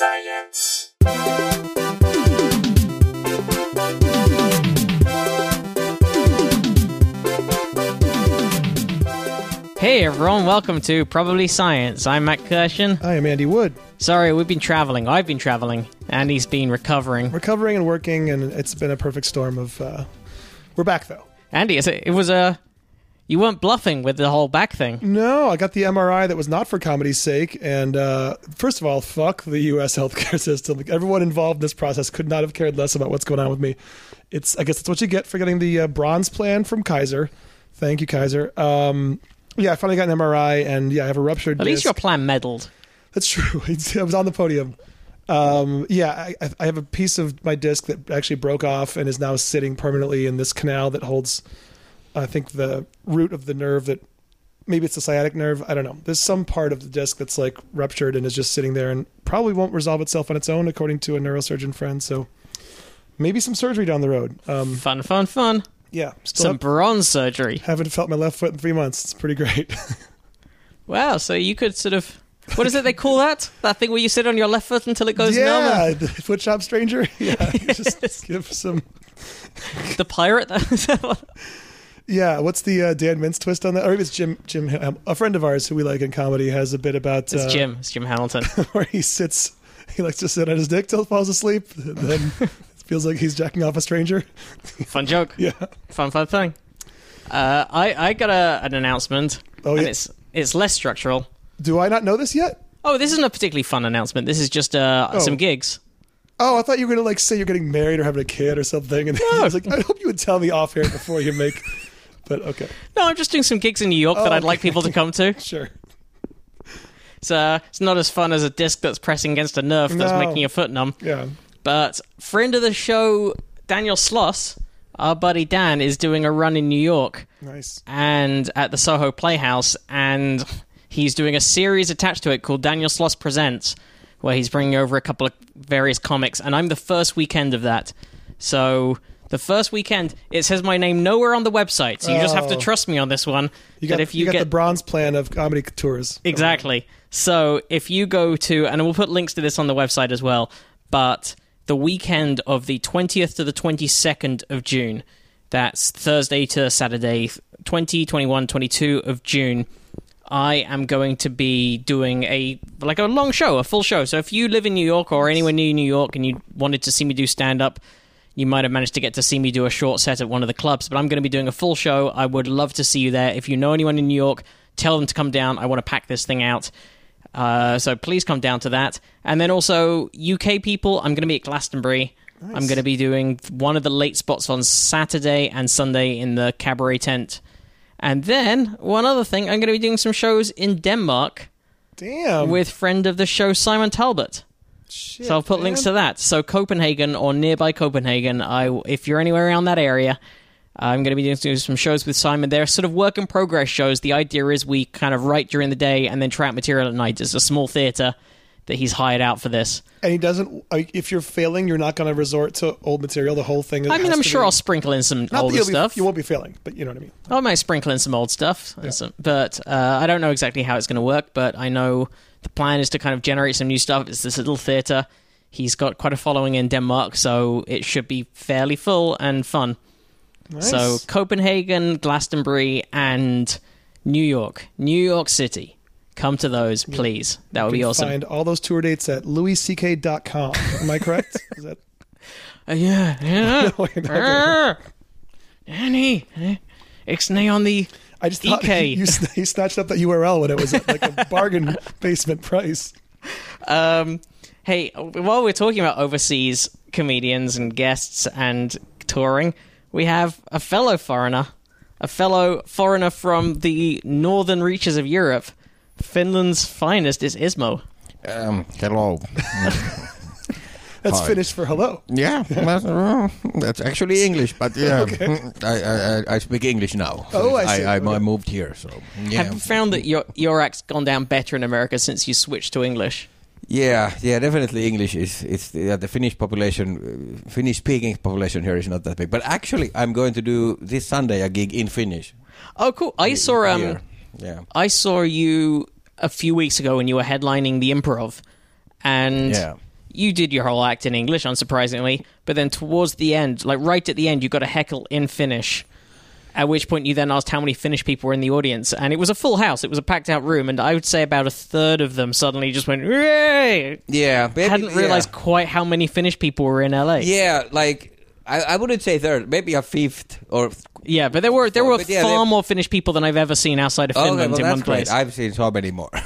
Science. Hey everyone, welcome to Probably Science. I'm Matt Kirshen. I am Andy Wood, Sorry, we've been traveling. I've been traveling. Andy's been recovering. recovering and working, and it's been a perfect storm of. Uh, we're back though. Andy, is it, it was a. You weren't bluffing with the whole back thing. No, I got the MRI that was not for comedy's sake, and uh, first of all, fuck the U.S. healthcare system. Like, everyone involved in this process could not have cared less about what's going on with me. It's, I guess, that's what you get for getting the uh, bronze plan from Kaiser. Thank you, Kaiser. Um, yeah, I finally got an MRI, and yeah, I have a ruptured. At least disc. your plan meddled. That's true. I was on the podium. Um, yeah, I, I have a piece of my disc that actually broke off and is now sitting permanently in this canal that holds, I think, the root of the nerve that maybe it's the sciatic nerve. I don't know. There's some part of the disc that's like ruptured and is just sitting there and probably won't resolve itself on its own, according to a neurosurgeon friend. So maybe some surgery down the road. Um, Fun, fun, fun. yeah, still Some have, bronze surgery. haven't felt my left foot in three months. It's pretty great. Wow, so you could sort of. What is it they call that? That thing where you sit on your left foot until it goes numb? yeah, the foot shop stranger. Yeah, just give some. The pirate? Yeah, what's the uh, Dan Mintz twist on that? Or maybe it's Jim. Jim, a friend of ours who we like in comedy, has a bit about it's uh, Jim. It's Jim Hamilton. where he sits. He likes to sit on his dick till he falls asleep, and then it feels like he's jacking off a stranger. Fun joke. Yeah. Fun, fun thing. Uh, I, I got a, an announcement. Oh, yeah. it's, it's less structural. Do I not know this yet? Oh, this isn't a particularly fun announcement. This is just uh, Oh. some gigs. Oh, I thought you were gonna like say you're getting married or having a kid or something, and I was like, I hope you would tell me off air before you make. But okay, No, I'm just doing some gigs in New York that I'd like people to come to. sure. It's, uh, it's not as fun as a disc that's pressing against a nerve that's No. making your foot numb. Yeah. But friend of the show, Daniel Sloss, our buddy Dan, is doing a run in New York Nice. and at the Soho Playhouse, and he's doing a series attached to it called Daniel Sloss Presents, where he's bringing over a couple of various comics, and I'm the first weekend of that. So the first weekend, it says my name nowhere on the website, so you just have to Oh. trust me on this one. You that got, if you you, got get the bronze plan of comedy tours. Exactly. So if you go to, and we'll put links to this on the website as well, but the weekend of the 20th to the 22nd of June, that's Thursday to Saturday, 20, 21, 22 of June, I am going to be doing a like a long show, a full show. So if you live in New York or anywhere near New York and you wanted to see me do stand up, you might have managed to get to see me do a short set at one of the clubs, but I'm going to be doing a full show. I would love to see you there. If you know anyone in New York, tell them to come down. I want to pack this thing out. Uh, so please come down to that. And then also, UK people, I'm going to be at Glastonbury. I'm going to be doing one of the late spots on Saturday and Sunday in the cabaret tent. And then, one other thing, I'm going to be doing some shows in Denmark Damn. with friend of the show, Simon Talbot. Shit, So I'll put man. links to that. So Copenhagen or nearby Copenhagen, I if you're anywhere around that area, I'm going to be doing some shows with Simon. They're sort of work in progress shows. The idea is we kind of write during the day and then try out material at night. It's a small theater that he's hired out for this. And he doesn't. If you're failing, you're not going to resort to old material. The whole thing. Is. I mean, I'm sure be- I'll sprinkle in some old be- stuff. you won't be failing, but you know what I mean. I might sprinkle in some old stuff, and some- but uh, I don't know exactly how it's going to work. But I know the plan is to kind of generate some new stuff. It's this little theater. He's got quite a following in Denmark, so it should be fairly full and fun. Nice. So Copenhagen, Glastonbury, and New York, New York City. Come to those, please. That would be awesome. Find all those tour dates at louisck.com. Am I correct? Is that? Uh, yeah, yeah. Arr! Annie, eh, ixnay on the I just thought EK. you, you, snatched up that URL when it was like a bargain basement price. Um, hey, while we're talking about overseas comedians and guests and touring, we have a fellow foreigner, a fellow foreigner from the northern reaches of Europe. Finland's finest is Ismo. Um, hello. That's Hi. Finnish for hello. Yeah, that's, uh, that's actually English, but yeah, I, I, I- I speak English now. Oh, I see. I, I, Okay. moved here, so yeah. Have you found that your your act's gone down better in America since you switched to English? Yeah, yeah, definitely English is it's yeah, the Finnish population, uh, Finnish speaking population here is not that big. But actually, I'm going to do this Sunday a gig in Finnish. Oh, cool! I saw um, Here. yeah, I saw you a few weeks ago when you were headlining the Improv, and Yeah. You did your whole act in English, unsurprisingly, but then towards the end, like right at the end, you got a heckle in Finnish. At which point you then asked how many Finnish people were in the audience, and it was a full house. It was a packed out room, and I would say about a third of them suddenly just went, "Yay!" Yeah, maybe, Hadn't realized quite how many Finnish people were in LA. Yeah, like I, I wouldn't say third, maybe a fifth or. Yeah, but there were there were But yeah, far more Finnish people than I've ever seen outside of Oh, Finland well, in that's one place. great. I've seen so many more,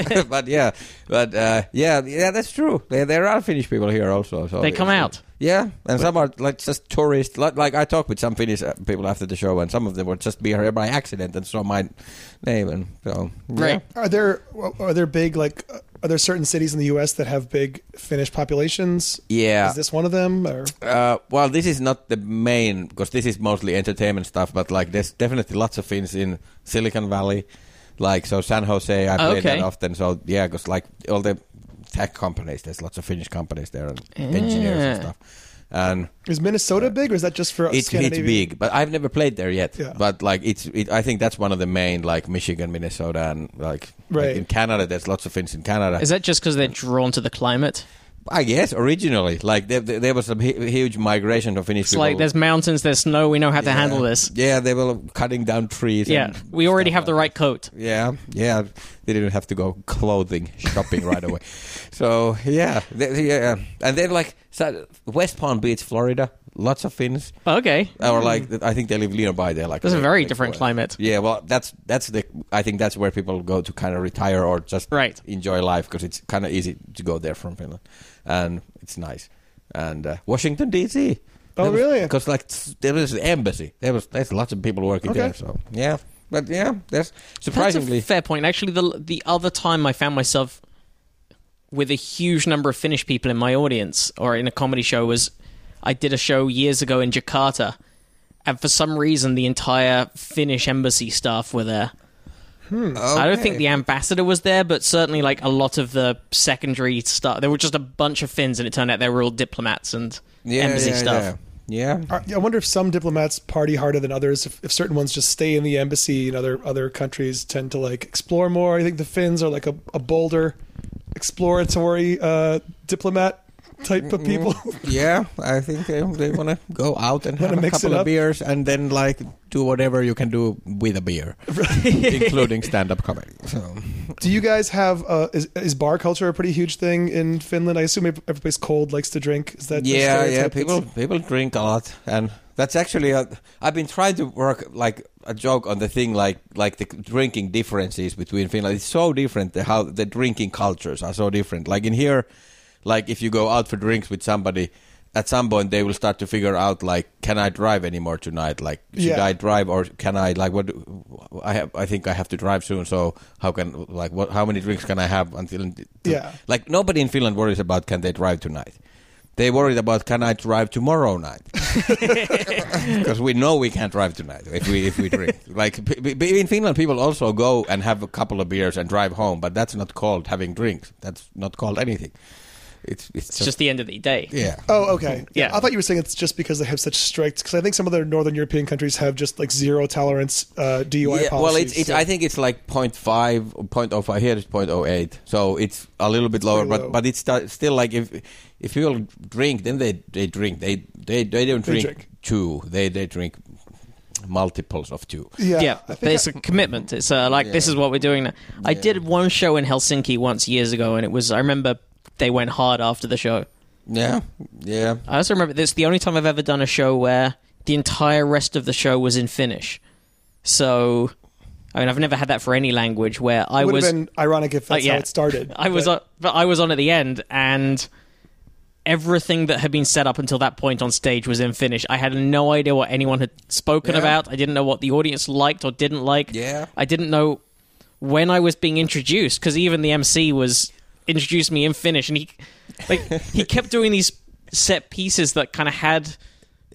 but yeah, but uh, yeah, yeah, that's true. There, there are Finnish people here also. So They come out. Yeah, and some are like just tourists. Like, like I talked with some Finnish uh, people after the show, and some of them were just be here by accident and saw my name, and so yeah. Right. Are there are there big like uh, are there certain cities in the U.S. that have big Finnish populations? Yeah. Is this one of them? Or Uh, well, this is not the main because this is mostly entertainment stuff. But like, there's definitely lots of Finns in Silicon Valley, like so San Jose. I play Okay. that often. So yeah, because like all the tech companies, there's lots of Finnish companies there and engineers and stuff. And is Minnesota big, or is that just for it's it's big, but I've never played there yet. Yeah. But like it's, it, I think that's one of the main like Michigan, Minnesota, and like, like in Canada. There's lots of Finns in Canada. Is that just because they're drawn to the climate? I guess originally, like there, there, was a huge migration of Finnish It's people. like there's mountains, there's snow. We know how to Yeah. handle this. Yeah, they were cutting down trees. Yeah, and we already have the right coat. Yeah, yeah. They didn't have to go clothing shopping right away. So yeah, they, yeah. And then like so West Palm Beach, Florida, lots of Finns. Oh, okay, Or like I think they live nearby there. Like That's a uh, very way different forward. climate. Yeah, well, that's that's the I think that's where people go to kind of retire or just Right. enjoy life because it's kind of easy to go there from Finland, and it's nice. And uh, Washington D.C. Oh, really? Because like there was the embassy. There was there's lots of people working Okay. there. So yeah, but yeah, That's surprisingly. a fair point. Actually, the the other time I found myself with a huge number of Finnish people in my audience or in a comedy show was I did a show years ago in Jakarta, and for some reason the entire Finnish embassy staff were there. I don't think the ambassador was there, but certainly like a lot of the secondary stuff. There were just a bunch of Finns, and it turned out they were all diplomats and yeah, embassy yeah, stuff. Yeah. yeah. I wonder if some diplomats party harder than others. If, if certain ones just stay in the embassy, and other other countries tend to like explore more. I think the Finns are like a, a bolder, exploratory uh, diplomat type of people. Yeah, I think they, they want to go out and have a couple of beers and then like do whatever you can do with a beer, including stand-up comedy. So Do you guys have uh, is, is bar culture a pretty huge thing in Finland? I assume every place cold likes to drink. Is that yeah, yeah, people people drink a lot, and that's actually a, I've been trying to work like a joke on the thing like like the drinking differences between Finland. It's so different the, how the drinking cultures are so different. Like in here, like if you go out for drinks with somebody. At some point, they will start to figure out like, can I drive anymore tonight? Like, should Yeah. I drive or can I like what? I have. I think I have to drive soon. So how can like what? How many drinks can I have until? Yeah. Like nobody in Finland worries about can they drive tonight. They worried about can I drive tomorrow night because we know we can't drive tonight if we if we drink. like in Finland, people also go and have a couple of beers and drive home, but that's not called having drinks. That's not called anything. It's it's, It's just the end of the day. yeah. Oh, okay. Yeah. I thought you were saying it's just because they have such strict. Because I think some of the northern European countries have just like zero tolerance uh, DUI Yeah, policies. well, it's, it's so- I think it's like 0.5 or 0.05 here it's 0.08, so it's a little bit lower, pretty but low. but it's still like if if people drink, then they they drink. They they they don't They drink, drink. two. They they drink multiples of two. yeah. Yeah, I but it's a commitment. It's uh, like this is what we're doing now. I Yeah. did one show in Helsinki once years ago, and it was I remember they went hard after the show. Yeah, yeah. I also remember this the only time I've ever done a show where the entire rest of the show was in Finnish. So, I mean, I've never had that for any language where I it would was have been ironic if that's Uh, yeah. how it started. I was but- on, but I was on at the end, and everything that had been set up until that point on stage was in Finnish. I had no idea what anyone had spoken Yeah. about. I didn't know what the audience liked or didn't like. Yeah. I didn't know when I was being introduced because even the MC was introduced me in Finnish, and he like he kept doing these set pieces that kind of had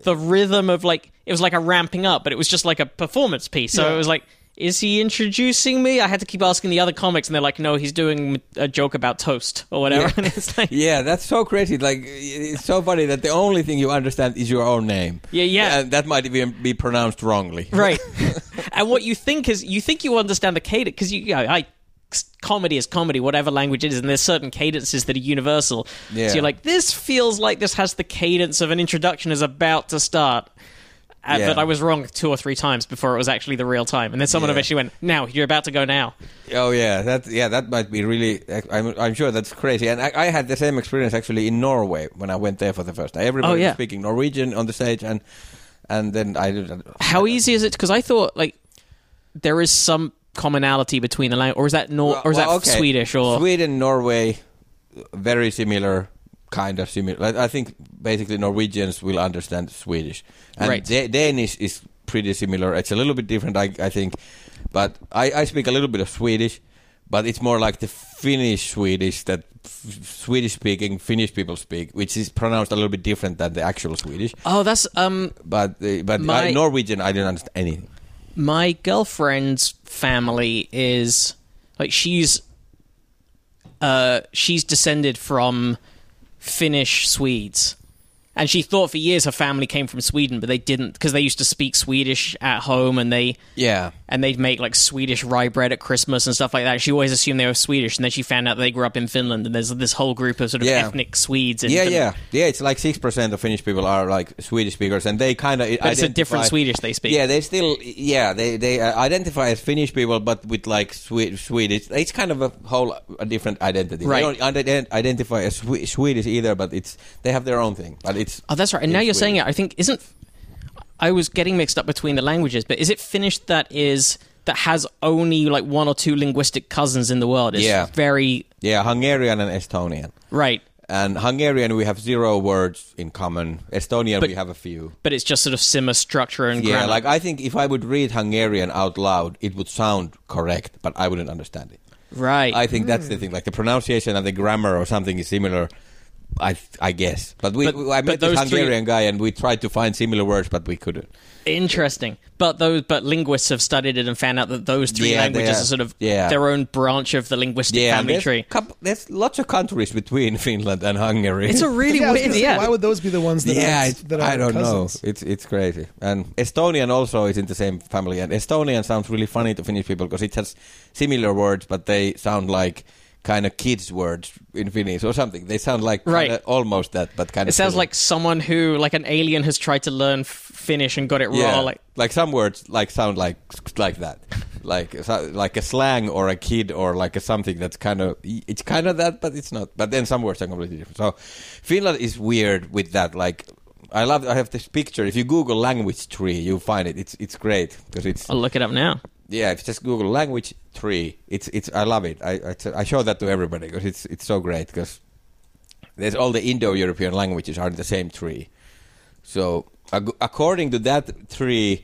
the rhythm of like it was like a ramping up, but it was just like a performance piece. So Yeah. it was like. Is he introducing me? I had to keep asking the other comics, and they're like, "No, he's doing a joke about toast or whatever." Yeah. And it's like, Yeah, that's so crazy. Like, it's so funny that the only thing you understand is your own name. Yeah, yeah. And that might even be pronounced wrongly. right. and what you think is, you think you understand the cadence because you, you know, I comedy is comedy, whatever language it is, and there's certain cadences that are universal. Yeah. So you're like, this feels like this has the cadence of an introduction is about to start. Uh, Yeah. But I was wrong two or three times before it was actually the real time, and then someone Yeah. eventually went, "Now you're about to go now." Oh yeah, that yeah that might be really. I'm I'm sure that's crazy. And I, I had the same experience actually in Norway when I went there for the first time. Everybody Oh, yeah. was speaking Norwegian on the stage, and and then I. How easy is it? Because I thought like there is some commonality between the language, or is that Nor- or is Well, that okay. Swedish or Sweden, Norway, very similar, kind of similar. I think basically Norwegians will understand Swedish, and Right. Da- Danish is pretty similar. It's a little bit different, I, I think, but I, I speak a little bit of Swedish, but it's more like the Finnish Swedish that Swedish speaking Finnish people speak, which is pronounced a little bit different than the actual Swedish. oh, that's um But uh, but My- I, Norwegian, I don't understand anything. My girlfriend's family is like she's uh she's descended from Finnish Swedes. And she thought for years her family came from Sweden, but they didn't because they used to speak Swedish at home and they Yeah. and they'd make like Swedish rye bread at Christmas and stuff like that. She always assumed they were Swedish, and then she found out they grew up in Finland, and there's this whole group of sort of Yeah. ethnic Swedes. In Yeah, Finland. yeah, yeah. It's like six percent of Finnish people are like Swedish speakers, and they kind of. It's a different Swedish they speak. Yeah, they still. Yeah, they they uh, identify as Finnish people, but with like Swe- Swedish. It's kind of a whole a different identity. Right. They don't ident- identify as Swe- Swedish either, but it's they have their own thing. But it's. Oh, that's right. And now you're saying it. I think isn't. I was getting mixed up between the languages, but is it Finnish that is that has only like one or two linguistic cousins in the world? It's Yeah. very Yeah, Hungarian and Estonian. right, And Hungarian, we have zero words in common. Estonian, But- we have a few. but it's just sort of similar structure and grammar. Yeah, grammar. like I think if I would read Hungarian out loud, it would sound correct, but I wouldn't understand it. right. I think that's the hmm. thing. Like the pronunciation and the grammar or something is similar. I I guess, but we But- I met this those three- Hungarian guy and we tried to find similar words, but we couldn't. Interesting, but those but linguists have studied it and found out that those three Yeah, languages are- are sort of yeah. their own branch of the linguistic Yeah, family there's, tree. coup- there's lots of countries between Finland and Hungary. It's a really yeah, weird. gonna Yeah, Why would those be the ones that yeah, are, that are I don't cousins? know. It's it's crazy. And Estonian also is in the same family. And Estonian sounds really funny to Finnish people because it has similar words, but they sound like kind of kids' words in Finnish or something. They sound like Right. almost that, but kind of. it sounds like someone who like an alien has tried to learn f- Finnish and got it yeah, raw. Like like some words like sound like like that, like like a slang or a kid or like a something that's kind of it's kind of that, but it's not. But then some words are completely different. So Finland is weird with that. Like I love. I have this picture. If you Google language tree, you find it. It's it's great because it's I'll look it up now. Yeah. If you just Google language tree, it's it's. I love it. I I, I show that to everybody because it's it's so great because there's all the Indo-European languages are in the same tree. So ac- according to that tree,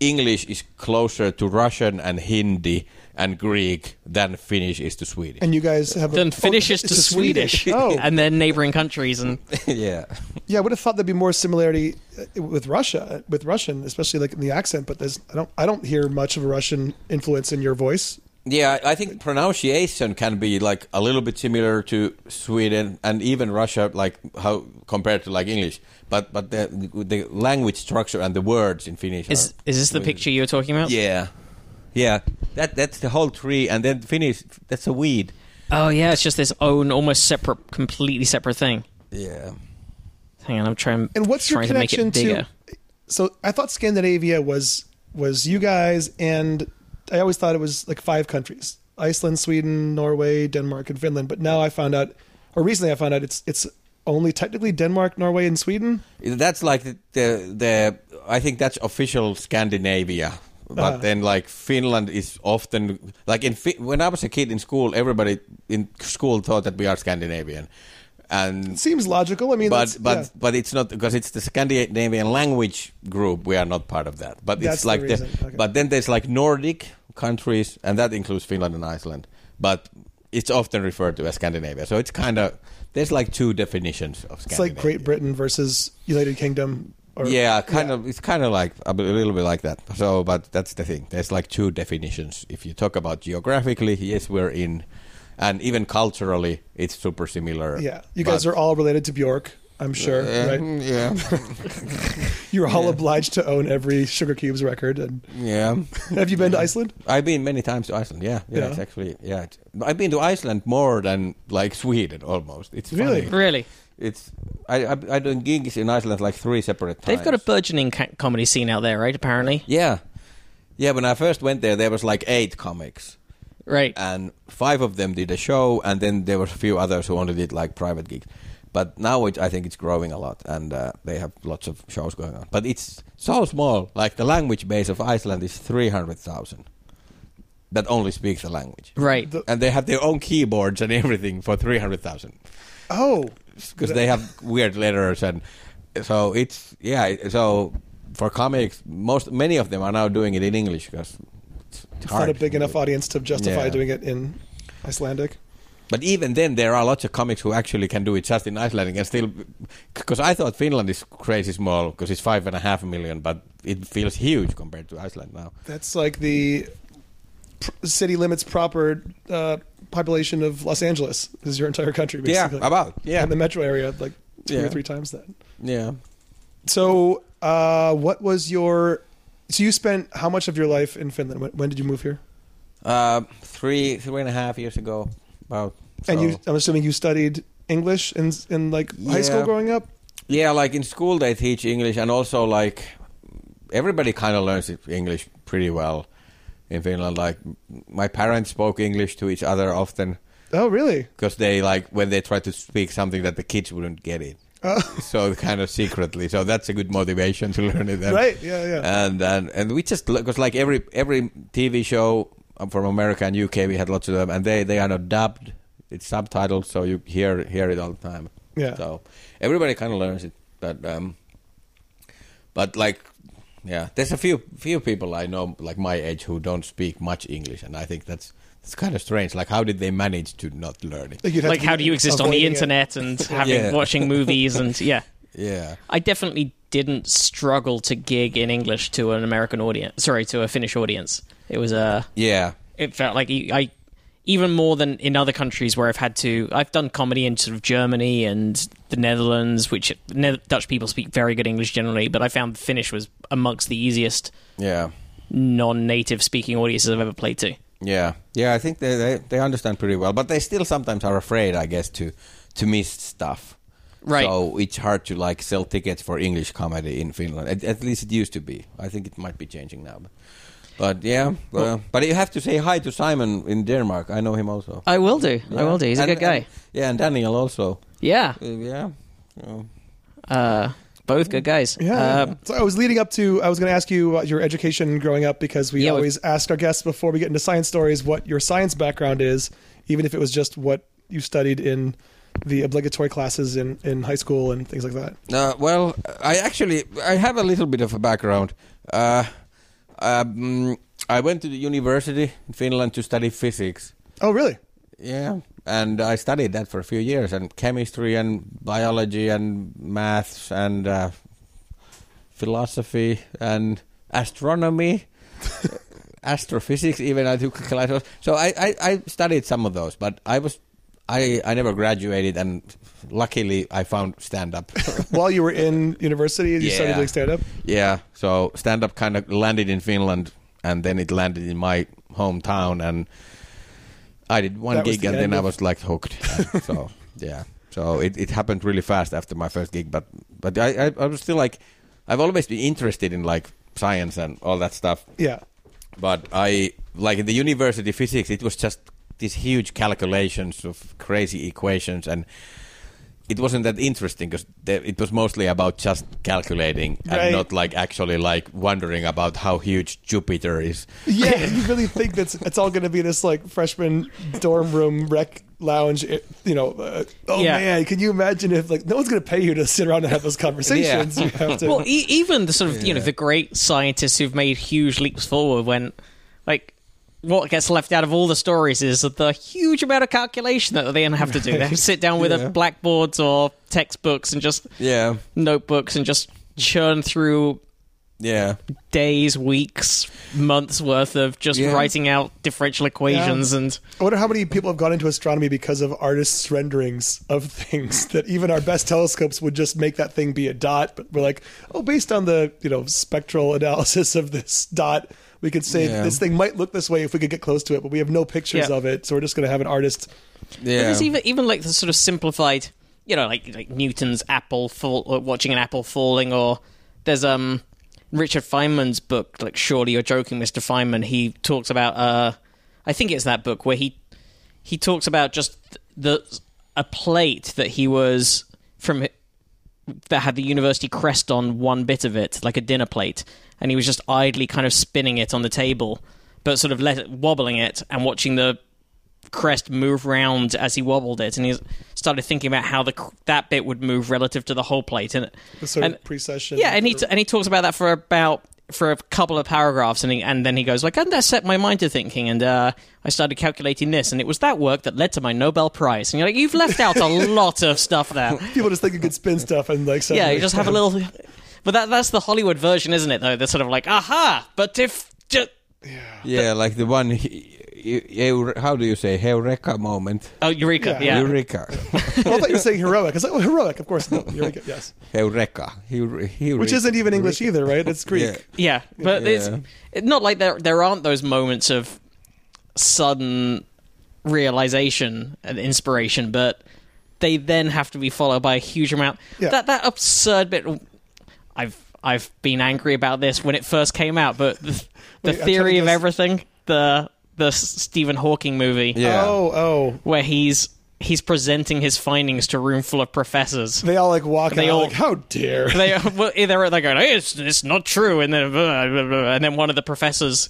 English is closer to Russian and Hindi and Greek than Finnish is to Swedish. And you guys have Then a, Finnish oh, is to it's a Swedish, Oh, and then neighboring countries, and yeah. yeah. I would have thought there'd be more similarity uh, with Russia, with Russian, especially like in the accent. But there's I don't I don't hear much of a Russian influence in your voice. Yeah, I think pronunciation can be like a little bit similar to Sweden and even Russia, like how compared to like English. But but the the language structure and the words in Finnish. is are, is this the picture you were talking about? Yeah, yeah. That that's the whole tree, and then Finnish. That's a weed. Oh yeah, it's just this own, almost separate, completely separate thing. Yeah. Hang on, I'm trying. And what's your trying to make connection it to? So I thought Scandinavia was was you guys, and I always thought it was like five countries: Iceland, Sweden, Norway, Denmark, and Finland. But now I found out, or recently I found out, it's it's only technically Denmark, Norway, and Sweden. That's like the the, the I think that's official Scandinavia. But Uh-huh. then, like Finland is often like in Fi- when I was a kid in school, everybody in school thought that we are Scandinavian, and It seems logical. I mean, but but yeah. but it's not because it's the Scandinavian language group. We are not part of that. But That's it's the like reason. Okay. But then there's like Nordic countries, and that includes Finland and Iceland. But it's often referred to as Scandinavia. So it's kind of there's like two definitions of it's Scandinavia. like Great Britain versus United Kingdom. Or, yeah, kind of. It's kind of like a, little bit like that. So, but that's the thing. There's like two definitions. If you talk about geographically, yes, we're in, and even culturally, it's super similar. Yeah, you guys are all related to Bjork. I'm sure, Uh, right? Yeah, You're all obliged to own every Sugarcubes record. And yeah. have you been to Iceland? I've been many times to Iceland. Yeah, yeah. Yeah. It's actually yeah. it's- I've been to Iceland more than like Sweden almost. It's Really? funny. Really? It's I I I done gigs in Iceland like three separate times. They've got a burgeoning ca- comedy scene out there, right? Apparently. yeah, yeah. When I first went there, there was like eight comics, Right. and five of them did a show, and then there was a few others who only did like private gigs. But now it, I think it's growing a lot, and uh, they have lots of shows going on. But it's so small. Like the language base of Iceland is three hundred thousand that only speaks the language. Right. The- and they have their own keyboards and everything for 300,000 Oh, because they have weird letters and so it's yeah so for comics most many of them are now doing it in English because it's, it's not a big enough audience to justify Yeah. doing it in Icelandic. but even then there are lots of comics who actually can do it just in Icelandic and still because I thought Finland is crazy small because it's five and a half million but it feels huge compared to Iceland now That's like the pr- city limits proper uh, population of Los Angeles. Is your entire country, basically. yeah about yeah And the metro area, like two or three times that. yeah So, uh, what was your? So you spent how much of your life in Finland? When, when did you move here? uh, three three and a half years ago about And you, I'm assuming you studied English in in like high school growing up. Yeah, like in school they teach English, and also like everybody kind of learns English pretty well in Finland. Like my parents spoke English to each other often Oh, really? because they like when they try to speak something that the kids wouldn't get it. Oh. So kind of secretly, so that's a good motivation to learn it. And, right? Yeah, yeah. And and and we just because like every every TV show um, from America and UK, we had lots of them, and they they are not dubbed. It's subtitled, so you hear hear it all the time. Yeah. So everybody kind of learns it, but um, but like, yeah, there's a few few people I know like my age who don't speak much English, and I think that's that's kind of strange. Like, how did they manage to not learn it? Like, you'd have Like, to how do you exist on the avoiding it. internet and having Yeah. watching movies and yeah. Yeah, I definitely didn't struggle to gig in English to an American audience. Sorry, to a Finnish audience. It was a. yeah, It felt like I, even more than in other countries where I've had to. I've done comedy in sort of Germany and the Netherlands, which ne- Dutch people speak very good English generally, but I found Finnish was amongst the easiest yeah. non-native speaking audiences I've ever played to. Yeah, yeah. I think they, they they understand pretty well, but they still sometimes are afraid, I guess, to to miss stuff. Right. So it's hard to like sell tickets for English comedy in Finland. At, at least it used to be. I think it might be changing now. But, but yeah, well, but you have to say hi to Simon in Denmark. I know him also. I will do. I will do. He's a good guy. and- yeah, and Daniel also. yeah. Uh, yeah. Uh, both good guys. Yeah. Um, so I was leading up to. I was going to ask you about your education growing up because we Yeah, always ask our guests before we get into science stories what your science background is, even if it was just what you studied in the obligatory classes in, in high school and things like that. Uh, well, I actually I have a little bit of a background. Uh, um, I went to the university in Finland to study physics. Oh, really? Yeah, and I studied that for a few years, and chemistry and biology and maths and uh, philosophy and astronomy, astrophysics. Even I took classes. So I, I, I studied some of those, but I was I I never graduated, and luckily I found stand up. While you were in university, you started doing stand up. Yeah, so stand up kind of landed in Finland and then it landed in my hometown and I did one That gig the and then end I was like hooked. So yeah. So it, it happened really fast after my first gig but but I, I I was still like I've always been interested in like science and all that stuff. Yeah. But I like in the university physics it was just these huge calculations of crazy equations and it wasn't that interesting because it was mostly about just calculating and Right. not like actually like wondering about how huge Jupiter is. Yeah, you really think that's it's all going to be this like freshman dorm room rec lounge? eh, You know, uh, oh Yeah. man, can you imagine if like no one's going to pay you to sit around and have those conversations? Yeah. You have to. well, e- even the sort of you know the great scientists who've made huge leaps forward when, like, what gets left out of all the stories is the huge amount of calculation that they then have to do. They have to sit down with Yeah. a blackboards or textbooks and just Yeah. notebooks and just churn through Yeah. days, weeks, months worth of just Yeah. writing out differential equations and I wonder how many people have gone into astronomy because of artists' renderings of things that even our best telescopes would just make that thing be a dot. But we're like, oh, based on the you know spectral analysis of this dot, we could say Yeah. this thing might look this way if we could get close to it, but we have no pictures Yeah. of it, so we're just going to have an artist. But Yeah. there's even even like the sort of simplified, you know, like like Newton's apple fall, or watching an apple falling, or there's um Richard Feynman's book, like Surely You're Joking, Mr. Feynman. He talks about uh, I think it's that book where he he talks about just the a plate that he was from that had the university crest on one bit of it, like a dinner plate, and he was just idly kind of spinning it on the table, but sort of let wobbling it and watching the crest move round as he wobbled it, and he started thinking about how the that bit would move relative to the whole plate, and The sort and, of precession. yeah, and he t- and he talks about that for about for a couple of paragraphs, and he, and then he goes like, and that set my mind to thinking, and uh, I started calculating this, and it was that work that led to my Nobel Prize, and you're like, you've left out a lot of stuff there. people just think you could spin stuff and like Yeah, you just have a little. But that that's the Hollywood version, isn't it? Though they're sort of like, aha! But if ju- yeah, like the one. he- he- eu- How do you say Eureka moment? oh Eureka, Yeah. yeah, Eureka. Well, oh, I thought you were saying heroic. I was like, oh, heroic, of course. No, Eureka, yes. Eureka. Heure- Heure- Which isn't even English either, right? It's Greek. Yeah. yeah. But Yeah. it's it's not like there there aren't those moments of sudden realization and inspiration, but they then have to be followed by a huge amount. Yeah. That that absurd bit. I've I've been angry about this when it first came out, but the, the Wait, theory of guess- everything, the the Stephen Hawking movie. Yeah. Oh, oh. where he's he's presenting his findings to a room full of professors. They all like walk They out all- like, how dare. They well, either they're going, hey, it's, it's not true, and then blah, blah, blah, and then one of the professors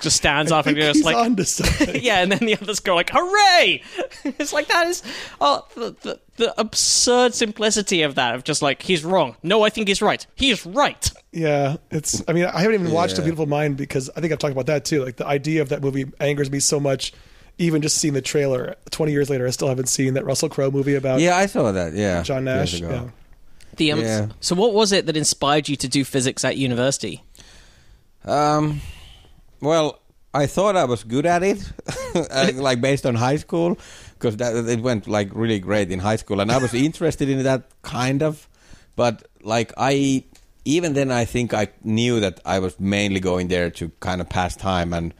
just stands I up and goes like, onto something. yeah, and then the others go like, hooray! it's like that is oh the, the the absurd simplicity of that of just like he's wrong. No, I think he's right. He's right. Yeah, it's. I mean, I haven't even watched A Beautiful Mind because I think I've talked about that too. Like the idea of that movie angers me so much. Even just seeing the trailer, twenty years later, I still haven't seen that Russell Crowe movie about Yeah, I saw that. Yeah. John Nash. Yeah. The um, Yeah. so what was it that inspired you to do physics at university? Um, well, I thought I was good at it, uh, like based on high school, because it went like really great in high school, and I was interested in that kind of. But like I, even then, I think I knew that I was mainly going there to kind of pass time and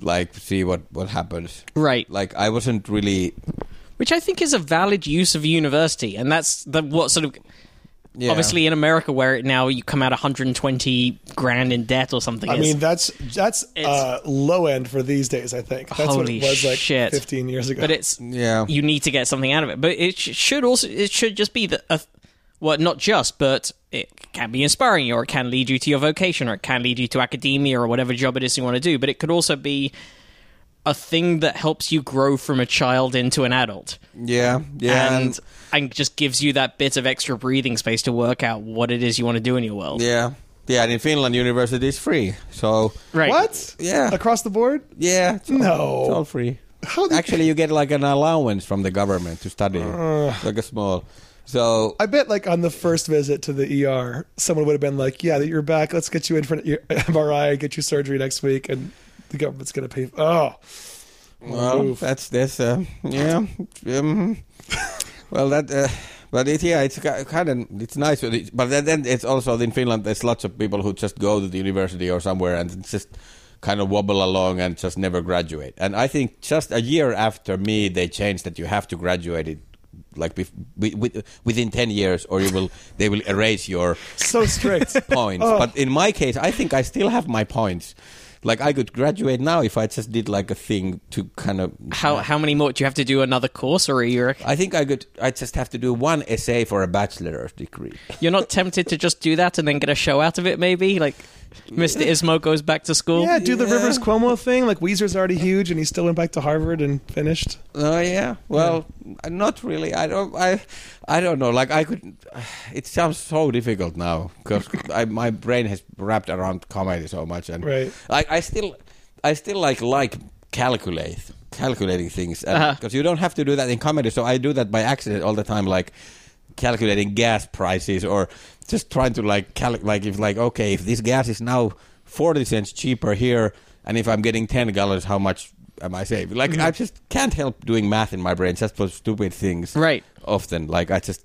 like see what what happens. Right. Like I wasn't really. Which I think is a valid use of university, and that's the what sort of Yeah. obviously in America where it now you come out 120 grand in debt or something. I it's- mean, that's that's uh, low end for these days. I think that's what Holy it was like shit. fifteen years ago. but it's Yeah. you need to get something out of it. But it sh- should also it should just be the uh, well, not just, but it can be inspiring or it can lead you to your vocation, or it can lead you to academia, or whatever job it is you want to do. But it could also be a thing that helps you grow from a child into an adult. Yeah. Yeah. and and just gives you that bit of extra breathing space to work out what it is you want to do in your world. yeah. Yeah. And in Finland, university is free. So Right. what? Yeah. across the board? yeah. It's all, No. It's all free. How the- Actually, you get like an allowance from the government to study, like a small. So I bet, like on the first visit to the ER, someone would have been like, "Yeah, you're back. Let's get you in for an MRI, get you surgery next week, and the government's going to pay." Oh, well, Oof. that's this. Uh, yeah. Um, well, that. Uh, but it, yeah, it's kind of it's nice, but then- then it's also in Finland. There's lots of people who just go to the university or somewhere and just kind of wobble along and just never graduate. And I think just a year after me, they changed that you have to graduate it like bef- wi- wi- within ten years, or you will they will erase your so strict. points. Oh. But in my case, I think I still have my points. Like I could graduate now if I just did like a thing to kind of. How how many more do you have to do another course, or are you I think I could. I just have to do one essay for a bachelor's degree. you're not tempted to just do that and then get a show out of it? Maybe like Mr. Ismo goes back to school. yeah, do the Yeah. Rivers Cuomo thing. Like Weezer's already huge, and he still went back to Harvard and finished. Oh yeah. Well, not really. I don't. I. I don't know. Like I could. It sounds so difficult now because my brain has wrapped around comedy so much, and Right. I, I still, I still like like calculate calculating things because Uh-huh. you don't have to do that in comedy. So I do that by accident all the time. Like calculating gas prices or just trying to like cal- like if like okay if this gas is now 40 cents cheaper here and if I'm getting 10 gallons how much am I saving like Mm-hmm. I just can't help doing math in my brain just for stupid things Right. often like I just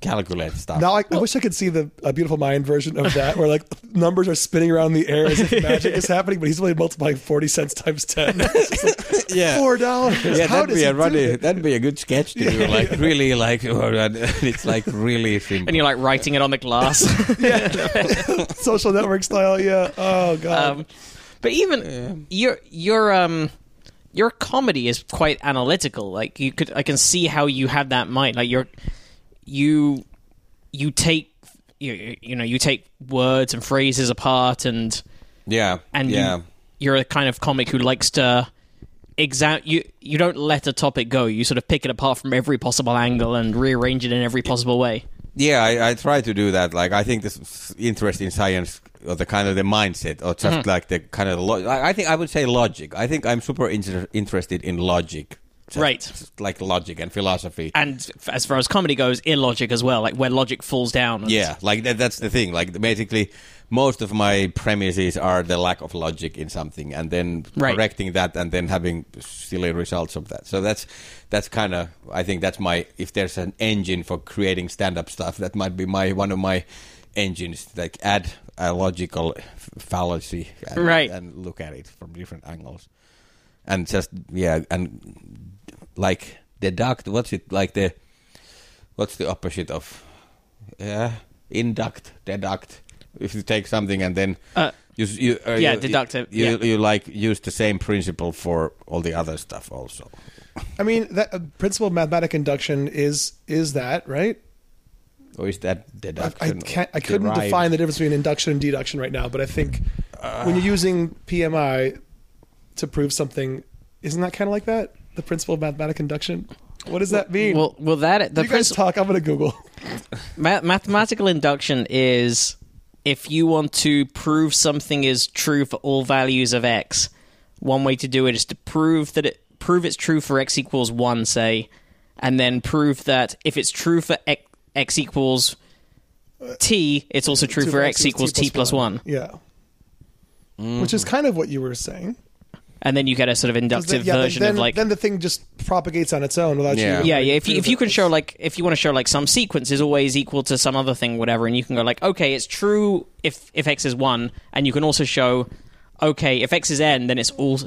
calculate stuff Now I, I wish I could see the a beautiful mind version of that, where like numbers are spinning around the air as if magic is happening, but he's only multiplying forty cents times ten. yeah Four dollars. yeah, How that'd does be a do runny, that'd be a good sketch to do. Like really, like it's like really simple. And you're like writing it on the glass. social network style. Yeah. Oh god. um, but even your your um your comedy is quite analytical. Like you could, I can see how you have that mind. Like you're you you take you, you know you take words and phrases apart and yeah, and yeah, you, you're a kind of comic who likes to exact you you don't let a topic go you sort of pick it apart from every possible angle and rearrange it in every possible way yeah. I, I try to do that. Like I think this interest in science or the kind of the mindset or just Mm-hmm. like the kind of lo- I I think I would say logic. I think I'm super inter- interested in logic. Right. like logic and philosophy. and f- as far as comedy goes illogic as well like where logic falls down and- Yeah, like that, that's the thing. Like basically, most of my premises are the lack of logic in something, and then Right. correcting that, and then having silly results of that. So that's that's kind of I think that's my if there's an engine for creating stand-up stuff, that might be my one of my engines. Like add a logical fallacy, and, Right. and look at it from different angles, and just yeah, and like deduct. What's it like the what's the opposite of yeah induct deduct if you take something and then Uh, you, you uh, yeah, you, deductive, you, yeah. you like use the same principle for all the other stuff also I mean, that uh, principle of mathematic induction is is that right? or is that I, deduction I can't. I couldn't derived? define the difference between induction and deduction right now, but I think Uh. when you're using PMI to prove something, isn't that kind of like that? The principle of mathematic induction. What does that mean? well well that the you guys princi- talk. I'm gonna Google. Ma- mathematical induction is if you want to prove something is true for all values of x. One way to do it is to prove that it prove it's true for x equals one, say, and then prove that if it's true for x, x equals t, it's also uh, true for x equals t plus one. Yeah. Which is kind of what you were saying. And then you get a sort of inductive then- yeah, version then, of like then the thing just propagates on its own without Yeah. you. yeah, yeah. If you, if you can show like if you want to show like some sequence is always equal to some other thing, whatever, and you can go like, okay, it's true if if x is one, and you can also show, okay, if x is n, then it's all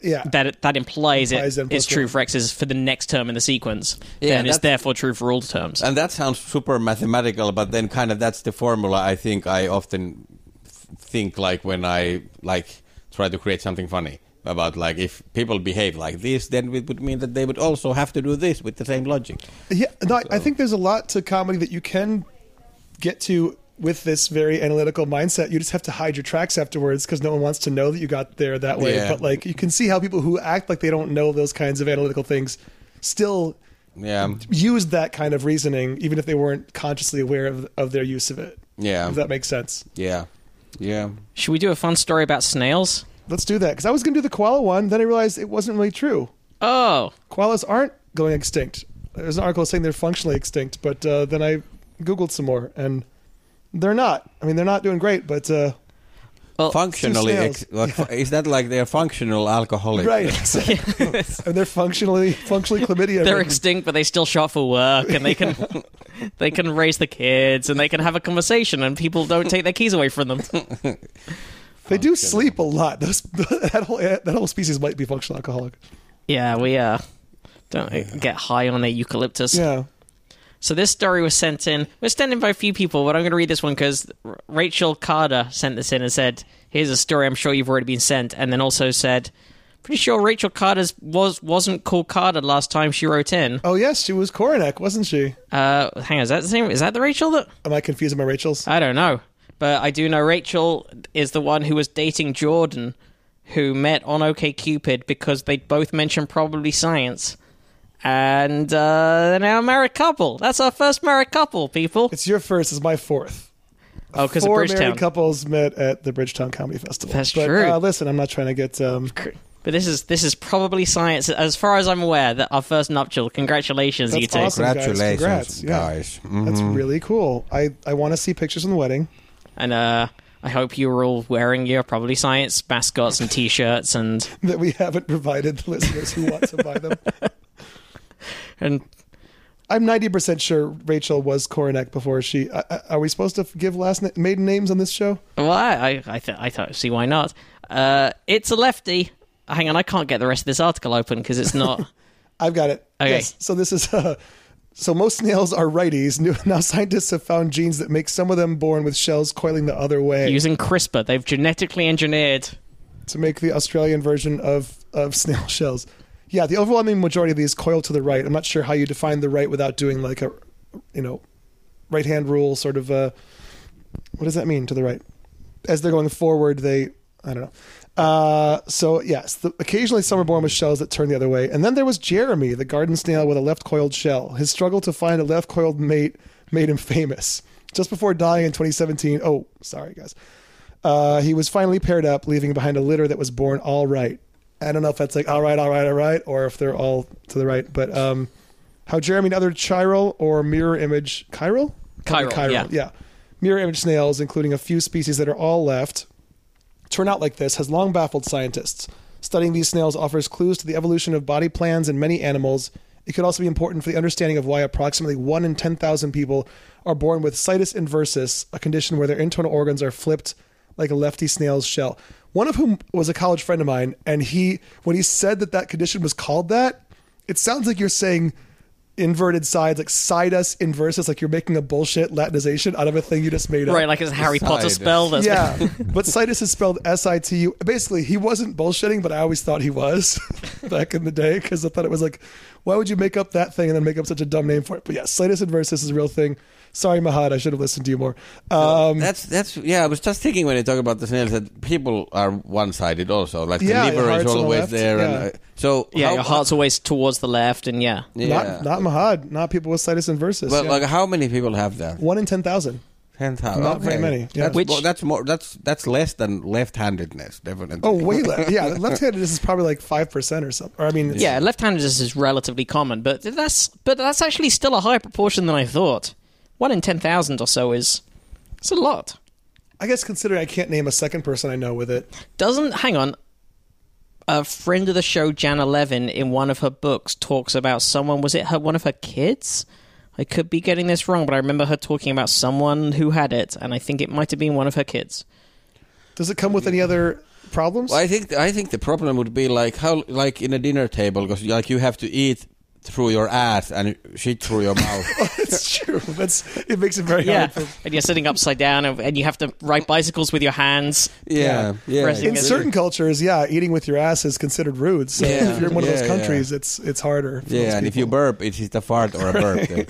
yeah, that that implies, Implies n it plus is true for x is for the next term in the sequence. Yeah, then it's therefore true for all terms. and that sounds super mathematical but then kind of that's the formula i think i often th- think like when i like try to create something funny about like if people behave like this then it would mean that they would also have to do this with the same logic Yeah, no, I- I think there's a lot to comedy that you can get to with this very analytical mindset. You just have to hide your tracks afterwards because no one wants to know that you got there that way. Yeah. But like, you can see how people who act like they don't know those kinds of analytical things still yeah used that kind of reasoning, even if they weren't consciously aware of, of their use of it. yeah If that makes sense. yeah yeah Should we do a fun story about snails? Let's do that because I was going to do the koala one, then I realized it wasn't really true. Oh, Koalas aren't going extinct. There's an article saying they're functionally extinct, but uh, then I googled some more and they're not. I mean, they're not doing great, but uh, well, functionally snails. ex- like, fu- is that like they're functional alcoholics right, exactly. and they're functionally functionally chlamydia. they're ridden. extinct, but they still shop for work, and they can they can raise the kids, and they can have a conversation, and people don't take their keys away from them. They do sleep a lot. Those that whole that whole species might be functional alcoholic. Yeah, we uh don't get high on a eucalyptus. Yeah. So this story was sent in. We're sent in by a few people, but I'm going to read this one because Rachel Carter sent this in and said, "Here's a story. I'm sure you've already been sent." And then also said, "Pretty sure Rachel Carter's was wasn't called Carter last time she wrote in." Oh yes, she was Coronek, wasn't she? Uh, hang on, is that the same? Is that the Rachel that? Am I confusing my Rachel's? I don't know, but I do know Rachel is the one who was dating Jordan, who met on OKCupid because they both mentioned probably science. And uh, they're now a married couple. That's our first married couple, people. It's your first. It's my fourth. Oh, because of Four Bridgetown. married couples met at the Bridgetown Comedy Festival. That's but, true. Uh, listen, I'm not trying to get um, But this is this is probably science, as far as I'm aware. That our first nuptial. Congratulations, That's you two. awesome. guys. Congratulations, Congrats. Yeah. guys. That's Mhm. really cool. I, I want to see pictures from the wedding. And uh, I hope you were all wearing your probably science mascots and T-shirts and that we haven't provided the listeners who want to buy them. and I'm 90% sure Rachel was Coronek before she. I- I- Are we supposed to give last na- maiden names on this show? well, I I I, th- I thought see why not. Uh, it's a lefty. Hang on, I can't get the rest of this article open because it's not. I've got it. Okay. Yes. So this is. Uh, so most snails are righties. Now scientists have found genes that make some of them born with shells coiling the other way Using CRISPR, they've genetically engineered. to make the Australian version of of snail shells. Yeah, the overwhelming majority of these coil to the right. I'm not sure how you define the right without doing like a, you know, right hand rule sort of. Uh, what does that mean to the right? As they're going forward, they I don't know. Uh, so yes, the, occasionally some are born with shells that turn the other way, and then there was Jeremy, the garden snail with a left coiled shell. His struggle to find a left coiled mate made him famous. Just before dying in 2017. Oh, sorry guys. Uh, he was finally paired up, leaving behind a litter that was born all right. I don't know if that's like all right, all right, all right, or if they're all to the right. But um, how Jeremy and other chiral or mirror image chiral, Chiral, Probably yeah. yeah, mirror image snails, including a few species that are all left, turn out like this has long baffled scientists. Studying these snails offers clues to the evolution of body plans in many animals. It could also be important for the understanding of why approximately 1 in 10,000 people are born with situs inversus, a condition where their internal organs are flipped like a lefty snail's shell. One of whom was a college friend of mine, and he, when he said that that condition was called that, it sounds like you're saying inverted sides, like sidus inversus, like you're making a bullshit Latinization out of a thing you just made up. Right, like it's a Harry Potter Side. spell. That's Yeah, but situs is spelled S I T U. Basically, he wasn't bullshitting, but I always thought he was back in the day because I thought it was like, why would you make up that thing and then make up such a dumb name for it? But yeah, situs inversus is a real thing. Sorry, Mahad, I should have listened to you more. Um, that's that's yeah. I was just thinking when you talk about the snails that people are one-sided also. Like Yeah, the liver your is heart's the always left, there, yeah. and uh, so yeah, how- your heart's always towards the left, and yeah. yeah. Not not Mahad, not people with situs inversus. But yeah. like, how many people have that? one in ten thousand. Ten thousand. Not very many, yeah. That's, Which- more, that's more. That's that's less than left-handedness, definitely. Oh, way less. Yeah, left-handedness is probably like five percent or something. Or I mean, Yeah, left-handedness is relatively common, but that's but that's actually still a higher proportion than I thought. One in ten thousand or so is it's a lot. I guess considering I can't name a second person I know with it. Doesn't hang on. A friend of the show, Jan Levin, in one of her books, talks about someone. Was it her one of her kids? I could be getting this wrong, but I remember her talking about someone who had it, and I think it might have been one of her kids. Does it come with any other problems? Well, I think I think the problem would be like how like in a dinner table because like you have to eat through your ass and shit through your mouth. It's true. That's it makes it very Yeah, hard. For, and you're sitting upside down, and- and you have to ride bicycles with your hands. yeah, yeah. Pressing in it. certain cultures, yeah, eating with your ass is considered rude. So Yeah. if you're in one of Yeah, those yeah. countries, it's it's harder. for Yeah, and if you burp, it is a fart or a burp.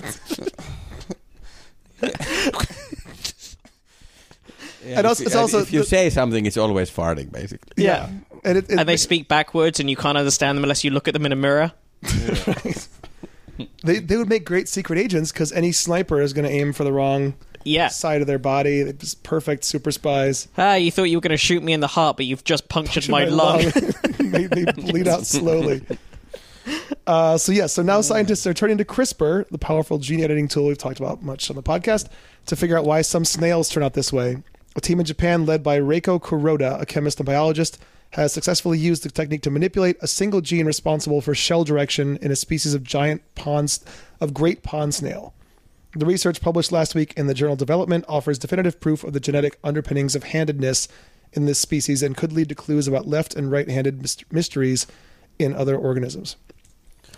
Yeah, And if also- you- it's also if you the- say something, it's always farting, basically. yeah, and it, it And they speak backwards, and you can't understand them unless you look at them in a mirror. they they would make great secret agents because any sniper is going to aim for the wrong Yeah. side of their body. They're just perfect super spies. Ah, you thought you were going to shoot me in the heart, but you've just punctured my, lung. made me bleed out slowly. Uh, so yeah, so now scientists are turning to CRISPR, the powerful gene editing tool we've talked about much on the podcast, to figure out why some snails turn out this way. A team in Japan led by Reiko Kuroda, a chemist and biologist, has successfully used the technique to manipulate a single gene responsible for shell direction in a species of giant pond of great pond snail. The research published last week in the journal Development offers definitive proof of the genetic underpinnings of handedness in this species and could lead to clues about left and right handed myst- mysteries in other organisms.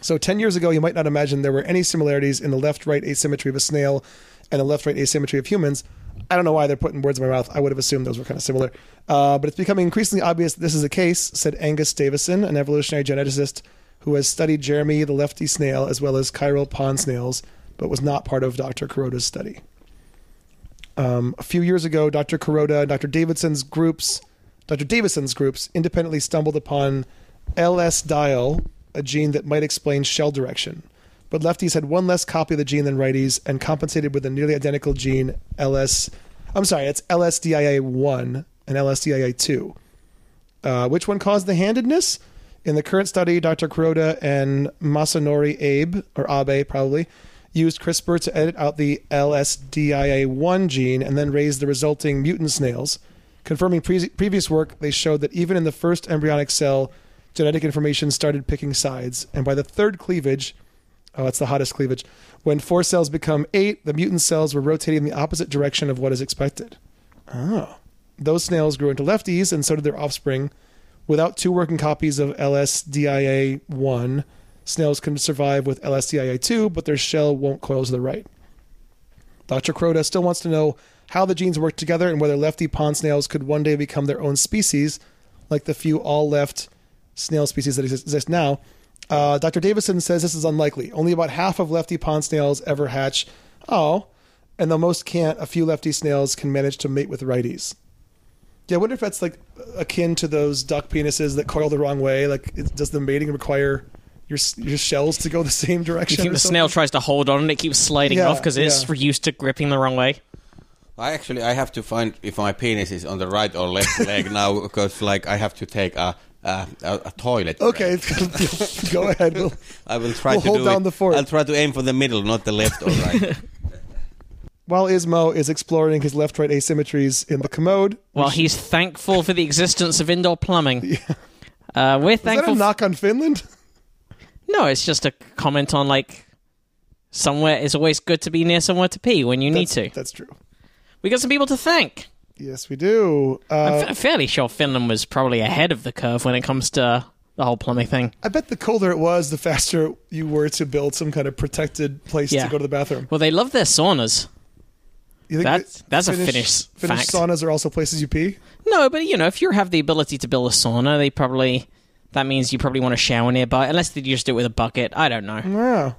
So, 10 years ago, you might not imagine there were any similarities in the left right asymmetry of a snail and the left right asymmetry of humans. I don't know why they're putting words in my mouth. I would have assumed those were kind of similar. Uh, but it's becoming increasingly obvious this is the case, said Angus Davison, an evolutionary geneticist who has studied Jeremy the lefty snail as well as chiral pond snails, but was not part of Dr. Kuroda's study. Um, a few years ago, Dr. Kuroda and Dr. Davidson's groups, Dr. Davison's groups, independently stumbled upon LSDIA1, a gene that might explain shell direction. But lefties had one less copy of the gene than righties and compensated with a nearly identical gene, LS. I'm sorry, it's LSDIA1 and LSDIA2. Uh, which one caused the handedness? In the current study, Dr. Kuroda and Masanori Abe, or Abe probably, used CRISPR to edit out the LSDIA1 gene and then raised the resulting mutant snails. Confirming pre- previous work, they showed that even in the first embryonic cell, genetic information started picking sides. And by the third cleavage, oh, it's the hottest cleavage, when four cells become eight, the mutant cells were rotating in the opposite direction of what is expected. Oh. Those snails grew into lefties, and so did their offspring. Without two working copies of LSDIA1, snails can survive with LSDIA2, but their shell won't coil to the right. Dr. Kuroda still wants to know how the genes work together and whether lefty pond snails could one day become their own species, like the few all left snail species that exist now. Uh, Dr. Davison says this is unlikely. Only about half of lefty pond snails ever hatch. Oh, and though most can't, a few lefty snails can manage to mate with righties. Yeah, I wonder if that's like akin to those duck penises that coil the wrong way. Like, it, does the mating require your your shells to go the same You direction? think the something? snail tries to hold on and it keeps sliding Yeah, off because it's yeah. used to gripping the wrong way? I actually I have to find if my penis is on the right or left leg now because like I have to take a a, a, a toilet. Okay, go ahead. We'll, I will try We'll to hold do down it. the fort. I'll try to aim for the middle, not the left or right. while Ismo is exploring his left-right asymmetries in the commode, while he's thankful for the existence of indoor plumbing. Uh, we're thankful. is that thankful. a knock on Finland? no, it's just a comment on like somewhere. It's always good to be near somewhere to pee when you need to. That's true. We got some people to thank. Yes, we do. I'm Uh, fa- fairly sure Finland was probably ahead of the curve when it comes to the whole plumbing thing. I bet the colder it was, the faster you were to build some kind of protected place Yeah. to go to the bathroom. Well, they love their saunas. You think That's- that that's a Finnish Finnish fact. saunas are also places you pee. No, but you know, if you have the ability to build a sauna, they probably that means you probably want to shower nearby, unless they just do it with a bucket. I don't know. Wow.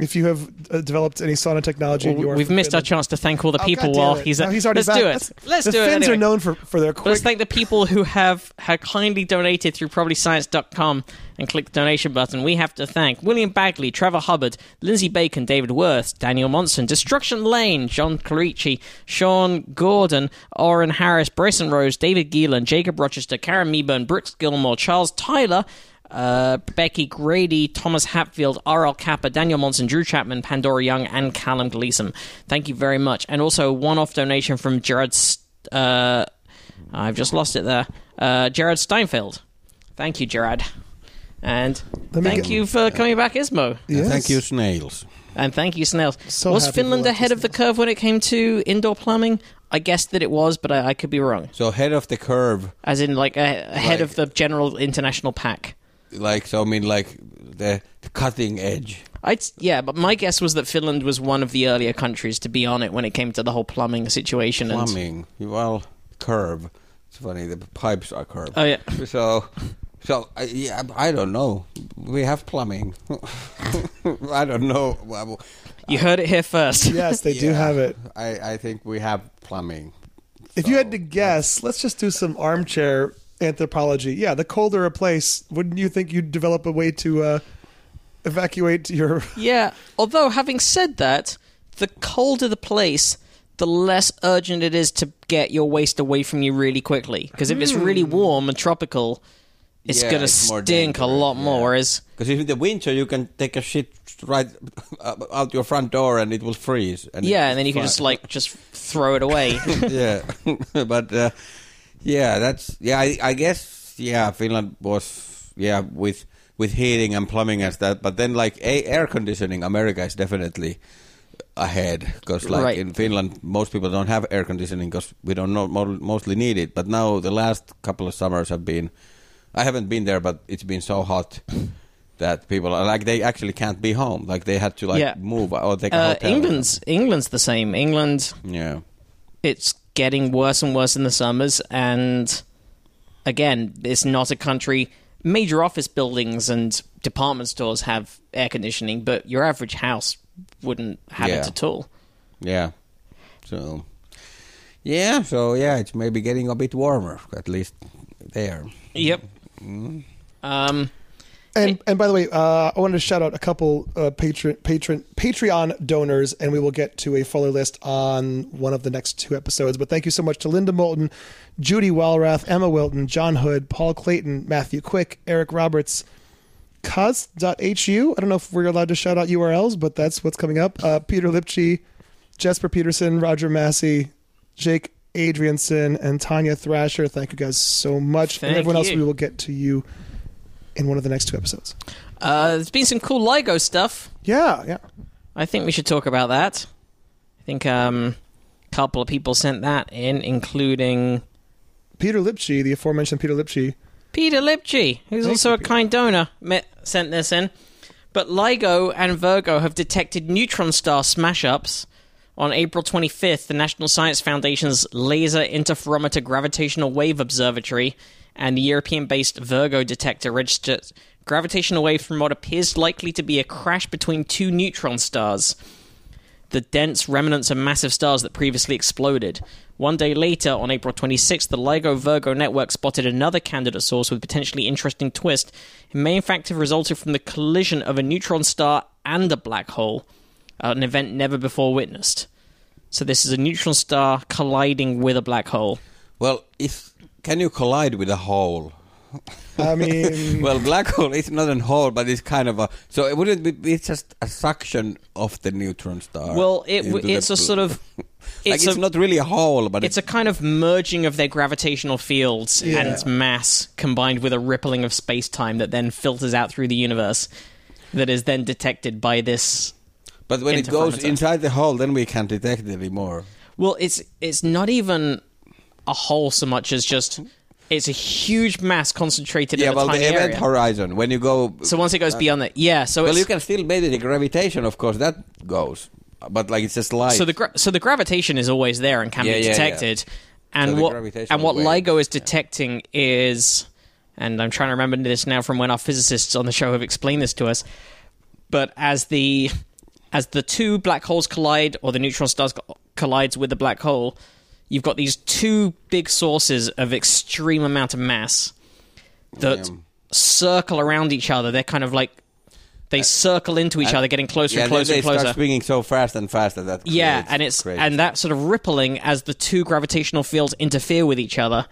If you have uh, developed any sauna technology, in your we've missed our chance to thank all the Oh, people damn while it. he's No, at. he's already Let's back. do it. Let's the do it. Finns anyway. are known for, for their quick. Let's thank the people who have, have kindly donated through probablyscience.com and click the donation button. We have to thank William Bagley, Trevor Hubbard, Lindsay Bacon, David Worth, Daniel Monson, Destruction Lane, John Clarici, Sean Gordon, Oren Harris, Bryson Rose, David Geelan, Jacob Rochester, Karen Meeburn, Brooks Gilmore, Charles Tyler, uh, Becky Grady, Thomas Hatfield, R.L. Kappa, Daniel Monson, Drew Chapman, Pandora Young, and Callum Gleason. Thank you very much. And also one off donation from Jared. S- Uh, I've just lost it there. Uh, Jared Steinfeld. Thank you, Jared. And thank get- you for coming back, Ismo. Yes. Thank you, snails. And thank you, Snails. So was Finland ahead of the curve when it came to indoor plumbing? I guessed that it was, but I, I could be wrong. So ahead of the curve, As in, like, a- ahead Like- of the general international pack. Like so. I mean, like the, the cutting edge. I'd, yeah, but my guess was that Finland was one of the earlier countries to be on it when it came to the whole plumbing situation. And, Plumbing. Well, curve. It's funny. The pipes are curved. oh, yeah. So, so I yeah, I don't know. We have plumbing. I don't know. Well, You heard it here first. Yes, they do have it. I, I think we have plumbing. If you had to guess, let's just do some armchair anthropology. Yeah, the colder a place, wouldn't you think you'd develop a way to uh, evacuate your? Yeah, although having said that, the colder the place, the less urgent it is to get your waste away from you really quickly. Because if it's really warm and tropical, it's Hmm. Yeah, gonna it's more stink a dangerous, lot more. yeah. Whereas, Because in the winter you can take a shit right out your front door and it will freeze. And yeah, and then you can just like just throw it away. yeah, but uh, yeah, that's yeah. I, I guess yeah, Finland was yeah with with heating and plumbing and that. But then like a, air conditioning, America is definitely ahead because like Right. in Finland, most people don't have air conditioning because we don't know, mostly need it. But now the last couple of summers have been, I haven't been there, but it's been so hot. That people are like they actually can't be home, like they had to like Yeah. move or take uh, hotel. England's England's the same. England, yeah, it's getting worse and worse in the summers, and again, it's not a country. Major office buildings and department stores have air conditioning, but your average house wouldn't have Yeah. it at all. Yeah. So, yeah, so yeah, it's maybe getting a bit warmer, at least there. Yep. Mm. Um, And and by the way, uh, I wanted to shout out a couple uh, patron patron Patreon donors, and we will get to a fuller list on one of the next two episodes. But thank you so much to Linda Moulton, Judy Walrath, Emma Wilton, John Hood, Paul Clayton, Matthew Quick, Eric Roberts, Cuz.hu. I don't know if we're allowed to shout out URLs, but that's what's coming up. Uh, Peter Lipchi, Jesper Peterson, Roger Massey, Jake Adrianson, and Tanya Thrasher. Thank you guys so much. Thank and everyone else, we will get to you in one of the next two episodes. Uh, there's been some cool LIGO stuff. Yeah, yeah. I think we should talk about that. I think um, a couple of people sent that in, including Peter Lipchi, the aforementioned Peter Lipchi. Peter Lipchi, who's Thank also you, a Peter. kind donor, met, sent this in. But LIGO and Virgo have detected neutron star smash ups. On April 25th, the National Science Foundation's Laser Interferometer Gravitational Wave Observatory and the European based Virgo detector registered gravitational waves from what appears likely to be a crash between two neutron stars the dense remnants of massive stars that previously exploded. One day later, on April 26th, the LIGO Virgo network spotted another candidate source with potentially interesting twist. It may in fact have resulted from the collision of a neutron star and a black hole, uh, an event never before witnessed. So this is a neutron star colliding with a black hole. Well, if can you collide with a hole? I mean, Well, black hole is not a hole, but it's kind of a. So it wouldn't be be just a suction of the neutron star. Well, it w- it's the a sort of like it's, it's, a, not really a hole, but it's a kind of merging of their gravitational fields Yeah. and its mass combined with a rippling of space time that then filters out through the universe that is then detected by this But when it goes inside the hole, then we can't detect it anymore. well it's it's not even a hole so much as just it's a huge mass concentrated yeah, in a well, the event area. horizon when you go. so once it goes beyond that yeah so well, you can still measure the gravitation, of course. That goes, but like it's just light. so the gra- so the gravitation is always there and can Yeah, be yeah, yeah. detected and So what and what wave, LIGO is detecting is and I'm trying to remember this now from when our physicists on the show have explained this to us but as the as the two black holes collide or the neutron stars collides with the black hole you've got these two big sources of extreme amount of mass that Yeah. circle around each other they're kind of like they uh, circle into each and- other getting closer yeah, and closer they and closer start swinging so fast and fast that that yeah, and it's crazy and that sort of rippling as the two gravitational fields interfere with each other.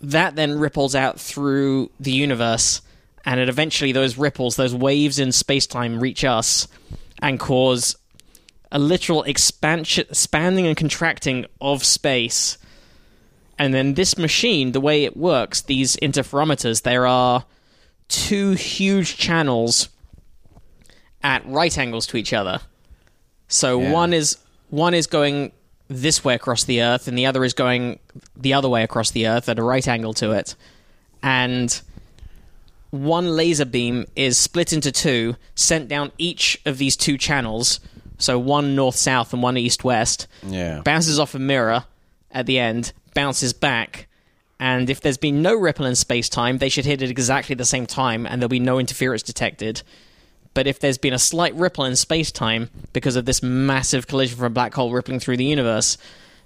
That then ripples out through the universe, and it eventually those ripples, those waves in space time, reach us and cause a literal expansion, expanding and contracting of space. And then this machine, the way it works, these interferometers, there are two huge channels at right angles to each other. So Yeah. one is one is going this way across the earth and the other is going the other way across the earth at a right angle to it. And one laser beam is split into two, sent down each of these two channels, so one north south and one east west, Yeah. bounces off a mirror at the end, bounces back, and if there's been no ripple in space time, they should hit at exactly the same time and there'll be no interference detected. But if there's been a slight ripple in space time because of this massive collision from a black hole rippling through the universe,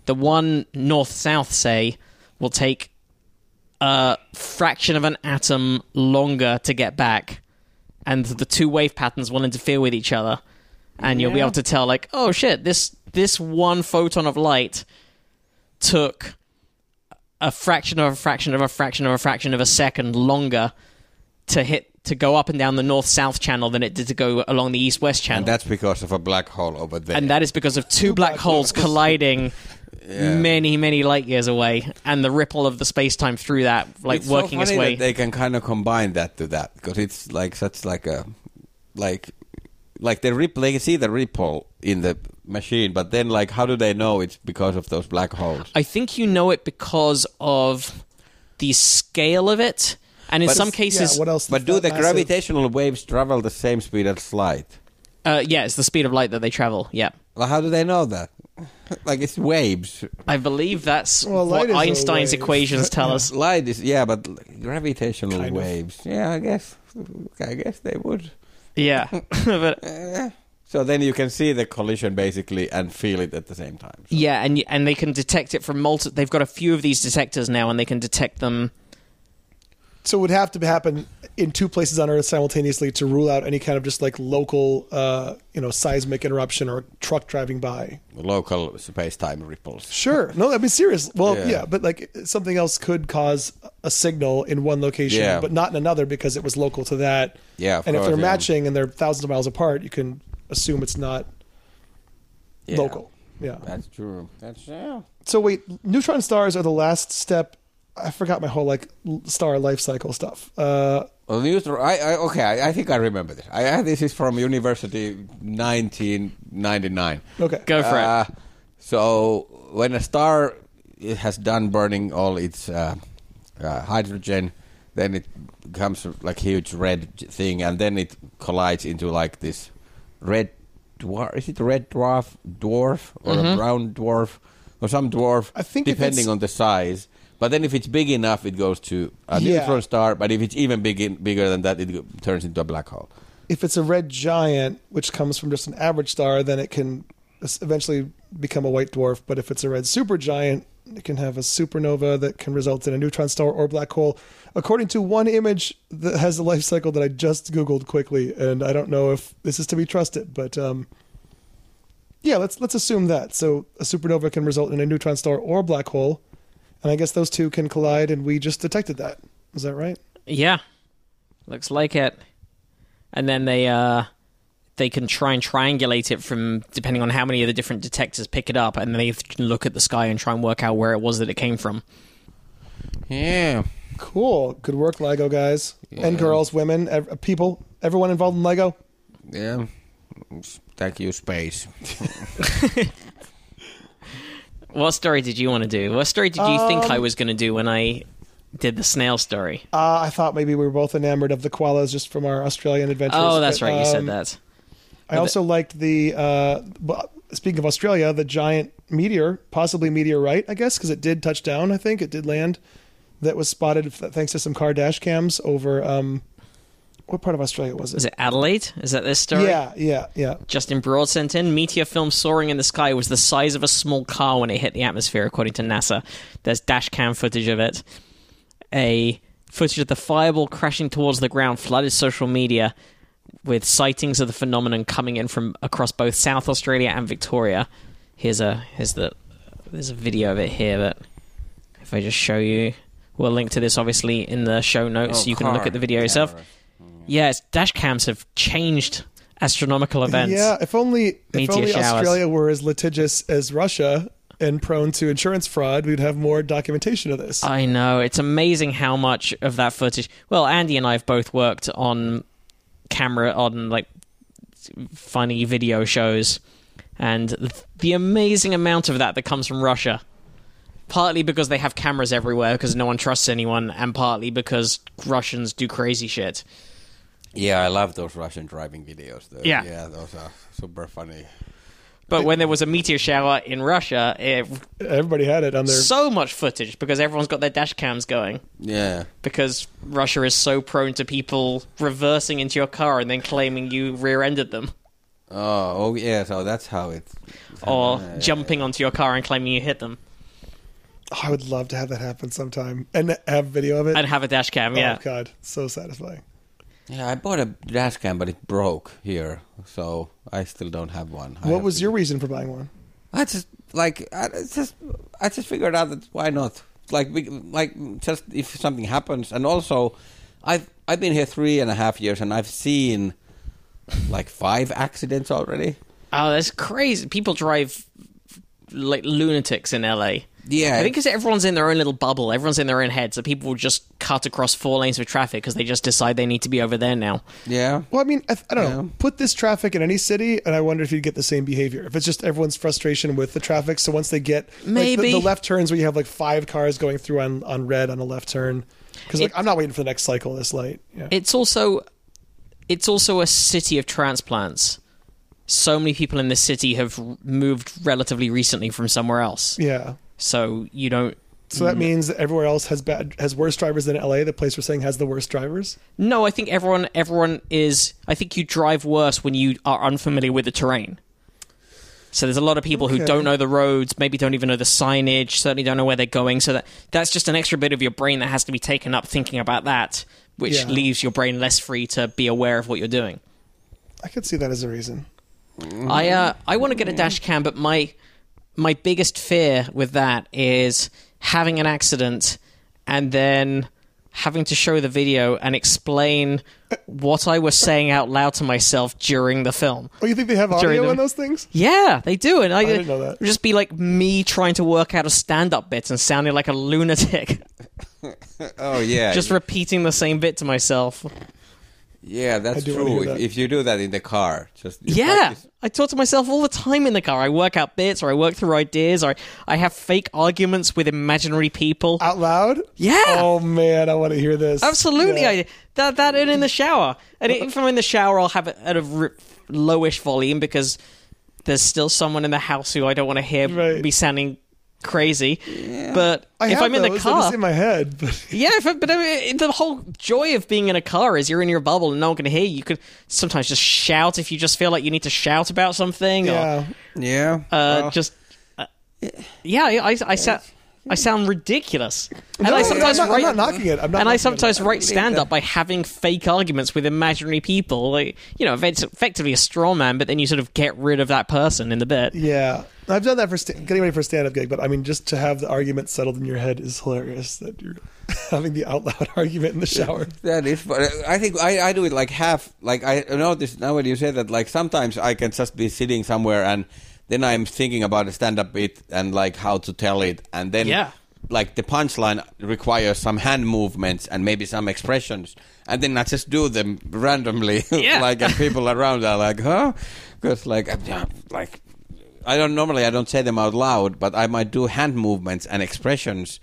the one north south, say, will take a fraction of an atom longer to get back, and the two wave patterns will interfere with each other, and you'll be able to tell, like, oh shit, this this one photon of light took a fraction of a fraction of a fraction of a fraction of a second longer to hit to go up and down the north south channel than it did to go along the east west channel. And that's because of a black hole over there. And that is because of two black holes colliding Yeah. many, many light years away, and the ripple of the space time through that, like it's working so its way. That they can kind of combine that to that because it's like such like a like like the rip They can see the ripple in the machine, but then like how do they know it's because of those black holes? I think you know it because of the scale of it, and in But some cases, yeah, what else? But do the massive- gravitational waves travel the same speed as light? uh, yeah, it's the speed of light that they travel. Yeah, Well, how do they know that? like it's waves. I believe that's Well, light what is a Einstein's equations tell us. Light is yeah, but gravitational Kind of. waves. Yeah, I guess. I guess they would. Yeah, but. So then you can see the collision basically and feel it at the same time. So- yeah, and y- and they can detect it from multi. They've got a few of these detectors now, and they can detect them. So it would have to happen in two places on Earth simultaneously to rule out any kind of just like local, uh, you know, seismic interruption or truck driving by. Local space-time ripples. Sure. No, I mean serious. Well, Yeah. yeah. but like something else could cause a signal in one location, Yeah. but not in another because it was local to that. Yeah, and if they're yeah. matching and they're thousands of miles apart, you can assume it's not local. Yeah. That's true. That's yeah. So wait, neutron stars are the last step. I forgot my whole like star life cycle stuff. Uh, Well, neutron. I, I okay. I, I think I remember this. I, I this is from University 1999. okay. Go for Uh, it. So when a star it has done burning all its uh, uh, hydrogen, then it becomes like huge red thing, and then it collides into like this red dwarf. Is it a red dwarf, dwarf, or a brown dwarf, or some dwarf? I think depending on the size. But then if it's big enough, it goes to a Yeah. neutron star. But if it's even big in, bigger than that, it go- turns into a black hole. If it's a red giant, which comes from just an average star, then it can eventually become a white dwarf. But if it's a red supergiant, it can have a supernova that can result in a neutron star or black hole. According to one image that has the life cycle that I just googled quickly, and I don't know if this is to be trusted, but um, yeah, let's let's assume that. So a supernova can result in a neutron star or black hole, and I guess those two can collide, and we just detected that. Is that right? Yeah, looks like it. And then they uh, they can try and triangulate it from depending on how many of the different detectors pick it up, and then they can look at the sky and try and work out where it was that it came from. Yeah. Cool. Good work, LIGO guys and girls, women, ev- people, everyone involved in LIGO. Yeah. Thank you, space. What story did you want to do? What story did you think Um, I was going to do when I did the snail story? Uh, I thought maybe we were both enamored of the koalas just from our Australian adventures. Oh, that's but, right. You said um, that. I also liked the. Uh, speaking of Australia, the giant meteor, possibly meteorite, I guess, because it did touch down. I think it did land. That was spotted thanks to some car dash cams over. Um, what part of Australia was it? Is it Adelaide? Is that this story? Yeah, yeah, yeah. Justin Broad sent in meteor film soaring in the sky was the size of a small car when it hit the atmosphere, according to NASA. There's dash cam footage of it. A footage of the fireball crashing towards the ground flooded social media with sightings of the phenomenon coming in from across both South Australia and Victoria. Here's a here's the there's a video of it here, but if I just show you, we'll link to this obviously in the show notes. Oh, you can look at the video yourself. cameras. Yes, dash cams have changed astronomical events. Yeah, if only if only showers. Australia were as litigious as Russia and prone to insurance fraud, we'd have more documentation of this. I know. It's amazing how much of that footage. Well, Andy and I have both worked on camera on like funny video shows, and the amazing amount of that that comes from Russia. Partly because they have cameras everywhere because no one trusts anyone, and partly because Russians do crazy shit. Yeah, I love those Russian driving videos. Though. Yeah. yeah, those are super funny. But when there was a meteor shower in Russia, it, Everybody had it on their. so much footage because everyone's got their dash cams going. Yeah, because Russia is so prone to people reversing into your car and then claiming you rear-ended them, oh, oh yeah. So that's how it. or Yeah, yeah, jumping onto your car and claiming you hit them, Oh, I would love to have that happen sometime and have video of it. and have a dash cam. Oh, yeah, Oh god, so satisfying. Yeah, I bought a dash cam, but it broke here, so I still don't have one. I what have was to- your reason for buying one? I just like I just I just figured out that why not? Like we, like just if something happens, and also I've I've been here three and a half years, and I've seen like five accidents already. oh, that's crazy. People drive like lunatics in LA. Yeah, I think because everyone's in their own little bubble, everyone's in their own head, so people will just cut across four lanes of traffic because they just decide they need to be over there now. yeah. Well, I mean, I, I don't know. Put this traffic in any city, and I wonder if you'd get the same behavior. If it's just everyone's frustration with the traffic, so once they get like, the- Maybe. the, left turns where you have like five cars going through on, on red on a left turn, because like I'm not waiting for the next cycle this late. Yeah. It's also it's also a city of transplants. So many people in this city have moved relatively recently from somewhere else. yeah. So you don't So that means that everywhere else has bad has worse drivers than LA, the place we're saying has the worst drivers. No, I think everyone everyone is I think you drive worse when you are unfamiliar with the terrain. So there's a lot of people who don't know the roads, maybe don't even know the signage, certainly don't know where they're going. So that that's just an extra bit of your brain that has to be taken up thinking about that which Yeah. leaves your brain less free to be aware of what you're doing. I could see that as a reason. I uh, I want to get a dash cam, but my my biggest fear with that is having an accident and then having to show the video and explain what I was saying out loud to myself during the film. Oh, you think they have During audio the- in those things? Yeah, they do, and I, didn't know that. it would just be like me trying to work out a stand-up bit and sounding like a lunatic, Oh yeah, just repeating the same bit to myself. Yeah, that's I do wanna true. If, that. if you do that in the car, just Yeah, practice- I talk to myself all the time in the car. I work out bits, or I work through ideas, or I have fake arguments with imaginary people. Out loud? Yeah. Oh man, I want to hear this. Absolutely, Yeah. I that that and in the shower. And if I'm in the shower, I'll have it at a r- lowish volume because there's still someone in the house who I don't want to hear Right. be sounding crazy. But I if I'm in the those, they're car, just in my head. But yeah, if I, but I mean, the whole joy of being in a car is you're in your bubble and no one can hear you. You could sometimes just shout if you just feel like you need to shout about something. Or, yeah, yeah. uh, well, just uh, yeah, I I, I, sa- I sound ridiculous, and No, I sometimes I'm not, write. I'm not knocking it. I'm not. and I knocking it. sometimes write stand up by having fake arguments with imaginary people. Like, you know, it's effectively a straw man, but then you sort of get rid of that person in the bit. Yeah, I've done that for st- getting ready for a stand-up gig, but I mean, just to have the argument settled in your head is hilarious. That you're having the out loud argument in the shower. That is, but I think I, I do it like half. Like I noticed now when you say that, like sometimes I can just be sitting somewhere and then I'm thinking about a stand-up bit and like how to tell it, and then Yeah. like the punchline requires some hand movements and maybe some expressions, and then I just do them randomly, Yeah. like and people around are like, huh? Because like uh, I'm- like I don't normally I don't say them out loud, but I might do hand movements and expressions.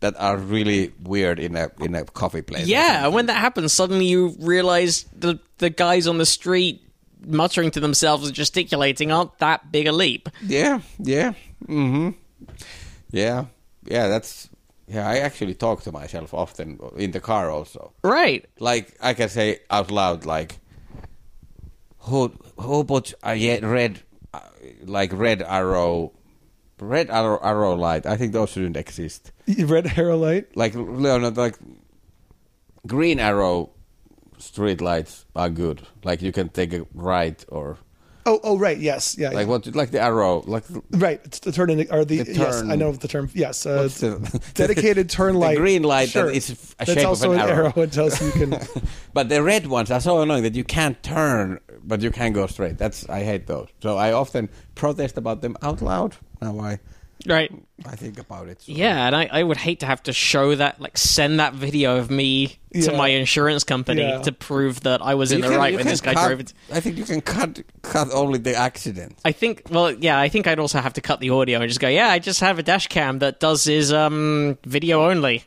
That are really weird in a in a coffee place. Yeah, and when that happens, suddenly you realize the the guys on the street muttering to themselves and gesticulating aren't that big a leap. Yeah, yeah, mm-hmm. yeah, yeah. That's yeah. I actually talk to myself often in the car also. Right. Like I can say out loud, like who who put a red, uh, like red arrow, red arrow arrow light. I think those shouldn't exist. Red arrow light. Like Leonard, like green arrow street lights are good. Like you can take a right or Oh, oh, right. Yes, yeah. like yeah. what, like the arrow, like Right. It's the turn in or the, The yes. I know the term. Yes. Uh, the- dedicated turn the light. green light Sure. that is a That's shape of an an arrow. It tells you you can. But the red ones are so annoying that you can't turn, but you can go straight. That's I hate those. So I often protest about them out loud. Now I Right. I think about it. So. Yeah, and I, I would hate to have to show that, like, send that video of me to my insurance company Yeah. to prove that I was You in the can- right when this guy cut- drove it. I think you can cut cut only the accident. I think, well, yeah, I think I'd also have to cut the audio and just go, yeah, I just have a dash cam that does his um video only.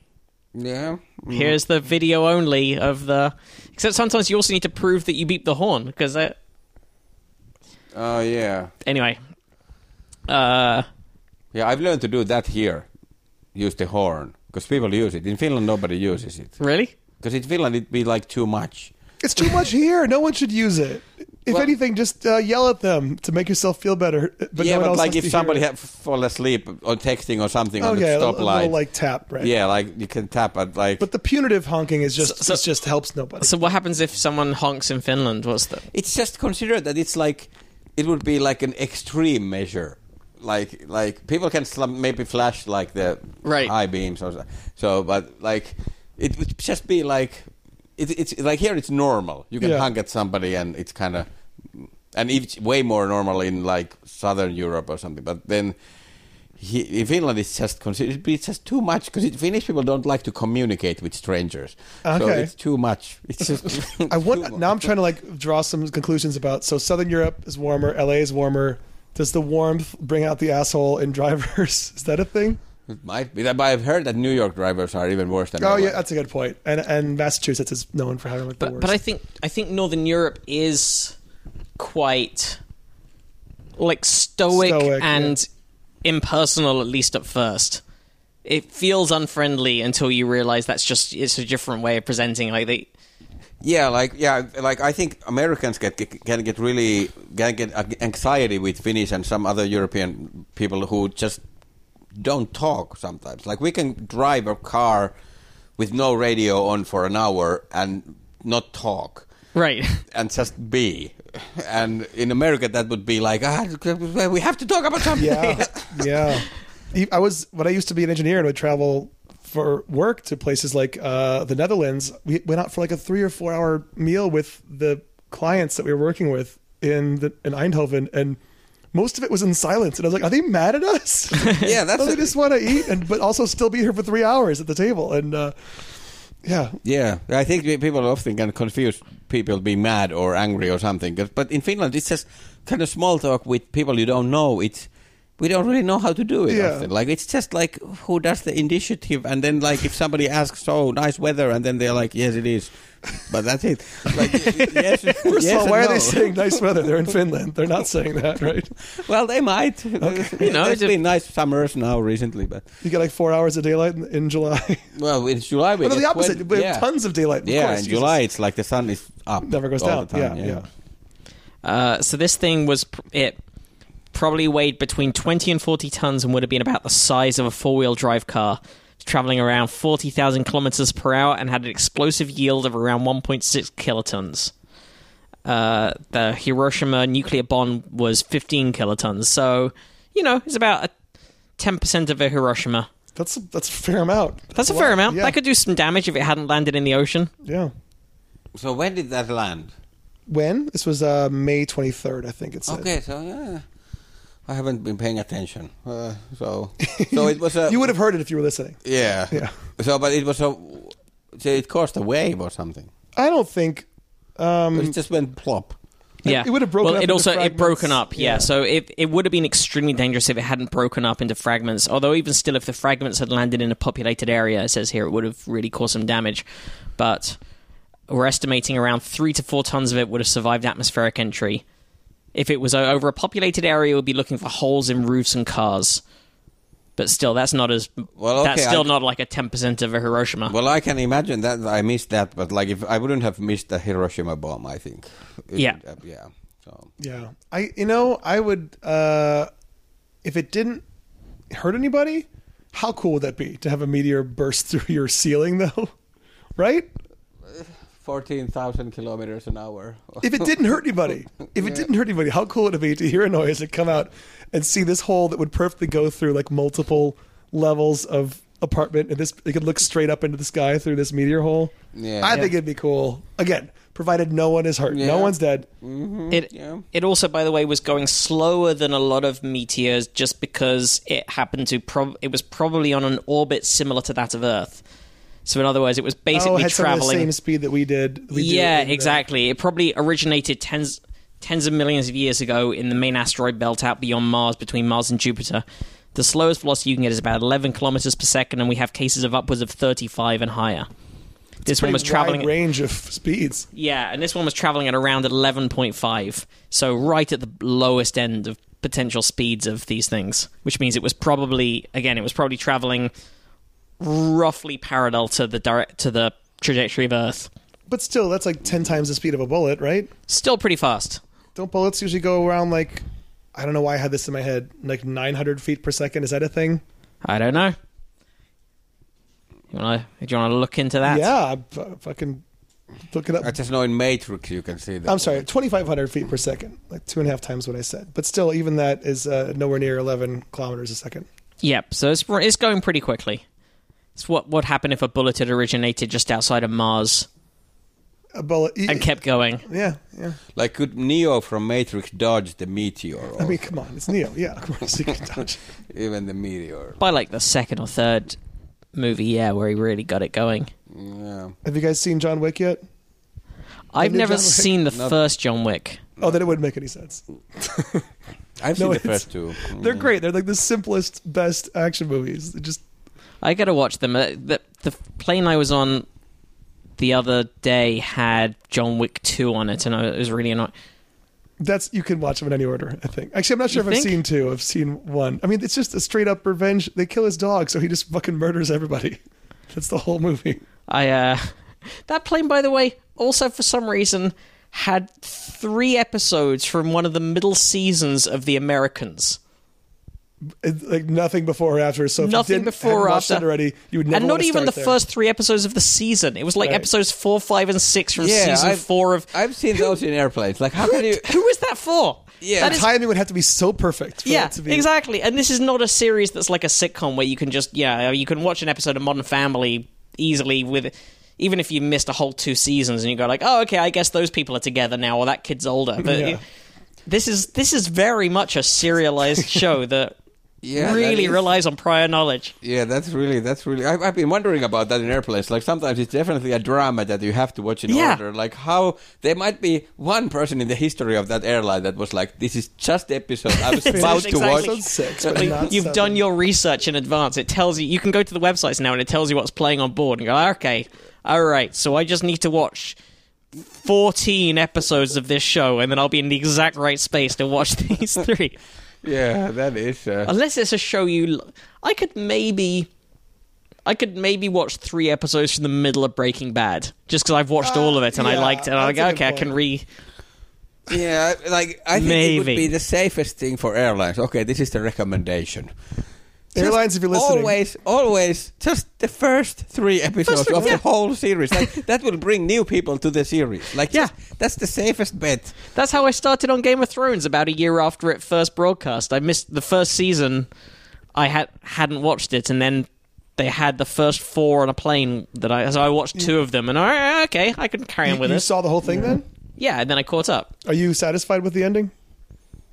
Yeah. Mm. Here's the video only of the. Except sometimes you also need to prove that you beep the horn because that. Oh yeah. Anyway, uh, Yeah, I've learned to do that here. Use the horn because people use it. In Finland, nobody uses it really? because in Finland it'd be like too much. It's too much here. No one should use it. If Well- anything, just uh, yell at them to make yourself feel better. But yeah, no but like if somebody it. have fall asleep on texting or something oh on yeah, the a, a stoplight, little like tap, right? yeah, like you can tap at like. But the punitive honking is just So- so- it just helps nobody. So what happens if someone honks in Finland? What's the? it's just considered that it's like it would be like an extreme measure like like people can sl- maybe flash like the Right. high beams or so, so but like it would just be like it, it's like here it's normal you can Yeah. hung at somebody and it's kind of and it's way more normal in like southern europe or something but then he, in Finland, it's just considered it's just too much because Finnish people don't like to communicate with strangers. So Okay. it's too much. It's just. I want now. I'm trying to like draw some conclusions about. So Southern Europe is warmer. LA is warmer. Does the warmth bring out the asshole in drivers? Is that a thing? It might be that, but I've heard that New York drivers are even worse than. Oh LA. yeah, that's a good point. And and Massachusetts is known for having like the But worst. but I think I think Northern Europe is quite like stoic, Stoic, and impersonal at least at first. It feels unfriendly until you realize that's just it's a different way of presenting. Like they, Yeah, like yeah, like I think Americans get, get can get really can get anxiety with Finnish and some other European people who just don't talk sometimes. Like we can drive a car with no radio on for an hour and not talk Right. and just be. And in America, that would be like, ah, we have to talk about something. Yeah, yeah. I was when I used to be an engineer and would travel for work to places like uh, the Netherlands. We went out for like a three or four hour meal with the clients that we were working with in the in Eindhoven, and most of it was in silence. And I was like, "Are they mad at us? yeah, that's they just want to eat and but also still be here for three hours at the table." And uh, yeah, Yeah, I think people often can confuse people being mad or angry or something. But in Finland, it's just kind of small talk with people you don't know. It's we don't really know how to do it. Yeah. Often. Like it's just like who does the initiative, and then like if somebody asks, "Oh, nice weather," and then they're like, "Yes, it is," but that's it. Like yes, First yes of all, and why are no. they saying nice weather? They're in Finland. They're not saying that, right? Well, they might. You know, it's been nice summers now recently, but You get like four hours of daylight in, in July. well, in July we Well, no, get the opposite. 20 we have yeah. tons of daylight. Of yeah, course, in Jesus. July it's like the sun is up, never goes all down. the time, yeah, yeah. Uh, so this thing was pr- it probably weighed between 20 and 40 tons and would have been about the size of a four-wheel drive car traveling around 40,000 kilometers per hour and had an explosive yield of around 1.6 kilotons uh, the Hiroshima nuclear bomb was 15 kilotons so you know it's about a 10% of a Hiroshima That's a, that's a fair amount. that's a lot. fair amount Yeah. that could do some damage if it hadn't landed in the ocean yeah. So when did that land? When this was uh, May twenty third, I think it said. Okay, so yeah, I haven't been paying attention. Uh, so, so it was a. You would have heard it if you were listening. Yeah. Yeah. So, but it was a. So it caused a wave or something. I don't think. Um, it just went plop. It- Yeah, it would have broken Well, up it into also it broken up. Yeah, Yeah. so it it would have been extremely dangerous if it hadn't broken up into fragments. Although even still, if the fragments had landed in a populated area, it says here it would have really caused some damage. But we're estimating around three to four tons of it would have survived atmospheric entry. If it was over a populated area, we'd be looking for holes in roofs and cars. But still, that's not as. Well, that's still I- not like a ten percent of a Hiroshima. Well, I can imagine that I missed that, but like if I wouldn't have missed the Hiroshima bomb, I think. It Yeah. would have- yeah. So Yeah, I you know I would uh, if it didn't hurt anybody. How cool would that be to have a meteor burst through your ceiling, though? Right? Fourteen thousand kilometers an hour. If it didn't hurt anybody, if it didn't hurt anybody, how cool would it be to hear a noise and come out and see this hole that would perfectly go through like multiple levels of apartment, and this it could look straight up into the sky through this meteor hole. Yeah. I Yeah. think it'd be cool. Again, provided no one is hurt, Yeah. no one's dead. Mm-hmm. It Yeah. it also, by the way, was going slower than a lot of meteors, just because it happened to. Prob- it was probably on an orbit similar to that of Earth. So, in other words, it was oh, basically it had some of the traveling. same speed that we did. We yeah, exactly. It probably originated tens tens of millions of years ago in the main asteroid belt out beyond Mars, between Mars and Jupiter. The slowest velocity you can get is about 11 kilometers per second, and we have cases of upwards of 35 and higher. This one was traveling. range of speeds. Yeah, and this one was traveling at around 11.5, so right at the lowest end of potential speeds of these things, which means it was probably again it was probably traveling roughly parallel to the direct to the trajectory of Earth. But still, that's like ten times the speed of a bullet, right? Still pretty fast. Don't bullets usually go around like I don't know why I had this in my head, like 900 feet per second? Is that a thing? I don't know. You want to? Do you want to look into that? Yeah, I f- fucking look it up. I just know in Matrix you can see that. I'm sorry, 2,500 feet per second, like two and a half times what I said. But still, even that is uh, nowhere near 11 kilometers a second. Yep. So it's it's going pretty quickly. It's what what happened if a bullet had originated just outside of Mars A bullet, and kept going. yeah, yeah. Like could Neo from Matrix dodge the meteor? Or I mean, come on, it's Neo. Yeah, of course he can dodge. even the meteor. By like the second or third movie, yeah, where he really got it going. Yeah. Have you guys seen John Wick yet? I've never seen the No. first John Wick. Oh, then it wouldn't make any sense. I've No, seen the it's- first two. They're great. They're like the simplest, best action movies. They just I gotta watch them. Uh, The, the plane I was on the other day had John Wick 2 on it, and I- it was really annoying. That's you can watch them in any order. I think. Actually, I'm not sure You if I've seen two. I've seen one. I mean, it's just a straight up revenge. They kill his dog, so he just fucking murders everybody. That's the whole movie. I uh that plane by the way also for some reason had 3 episodes from one of the middle seasons of The Americans. Like nothing before or after. So Nothing before or after. already, you would never and not even the there. first three episodes of the season. It was like Right. episodes four, five, and six from Yeah, season I've- four of. I've seen those in airplanes. Like, how can you? Who is that for? Yeah. That The is- timing would have to be so perfect. For yeah, it to be, exactly. And this is not a series that's like a sitcom where you can just yeah you can watch an episode of Modern Family easily with. Even if you missed a whole two seasons and you go like, oh, okay, I guess those people are together now, or that kid's older. But Yeah. this is this is very much a serialized show that Yeah, really is- relies on prior knowledge. Yeah, that's really that's really. I've, I've been wondering about that in airplanes. Like sometimes it's definitely a drama that you have to watch in Yeah. order. Like how there might be one person in the history of that airline that was like, "This is just the episode I was about to watch." episode six, but Like, not you've seven. done your research in advance. It tells you you can go to the websites now and it tells you what's playing on board and go, okay, all right. So I just need to watch fourteen episodes of this show and then I'll be in the exact right space to watch these three. Yeah, that is. Uh, Unless it's a show you, l- I could maybe. I could maybe watch three episodes from the middle of Breaking Bad, just because I've watched all of it and I liked it. And I'm like, that's a okay, I can re. yeah, like I think it would be the safest thing for airlines. Okay, this is the recommendation. Just Airlines, if you're listening. always, always, just the first three episodes three, of yeah. the whole series. Like that will bring new people to the series. Like, Yeah. just- that's the safest bet. That's how I started on Game of Thrones about a year after it first broadcast. I missed the first season. I had hadn't watched it, and then they had the first four on a plane that I so I watched two of them, and I okay, I can carry You, on with it. you saw the whole thing then? yeah, and then I caught up. Are you satisfied with the ending?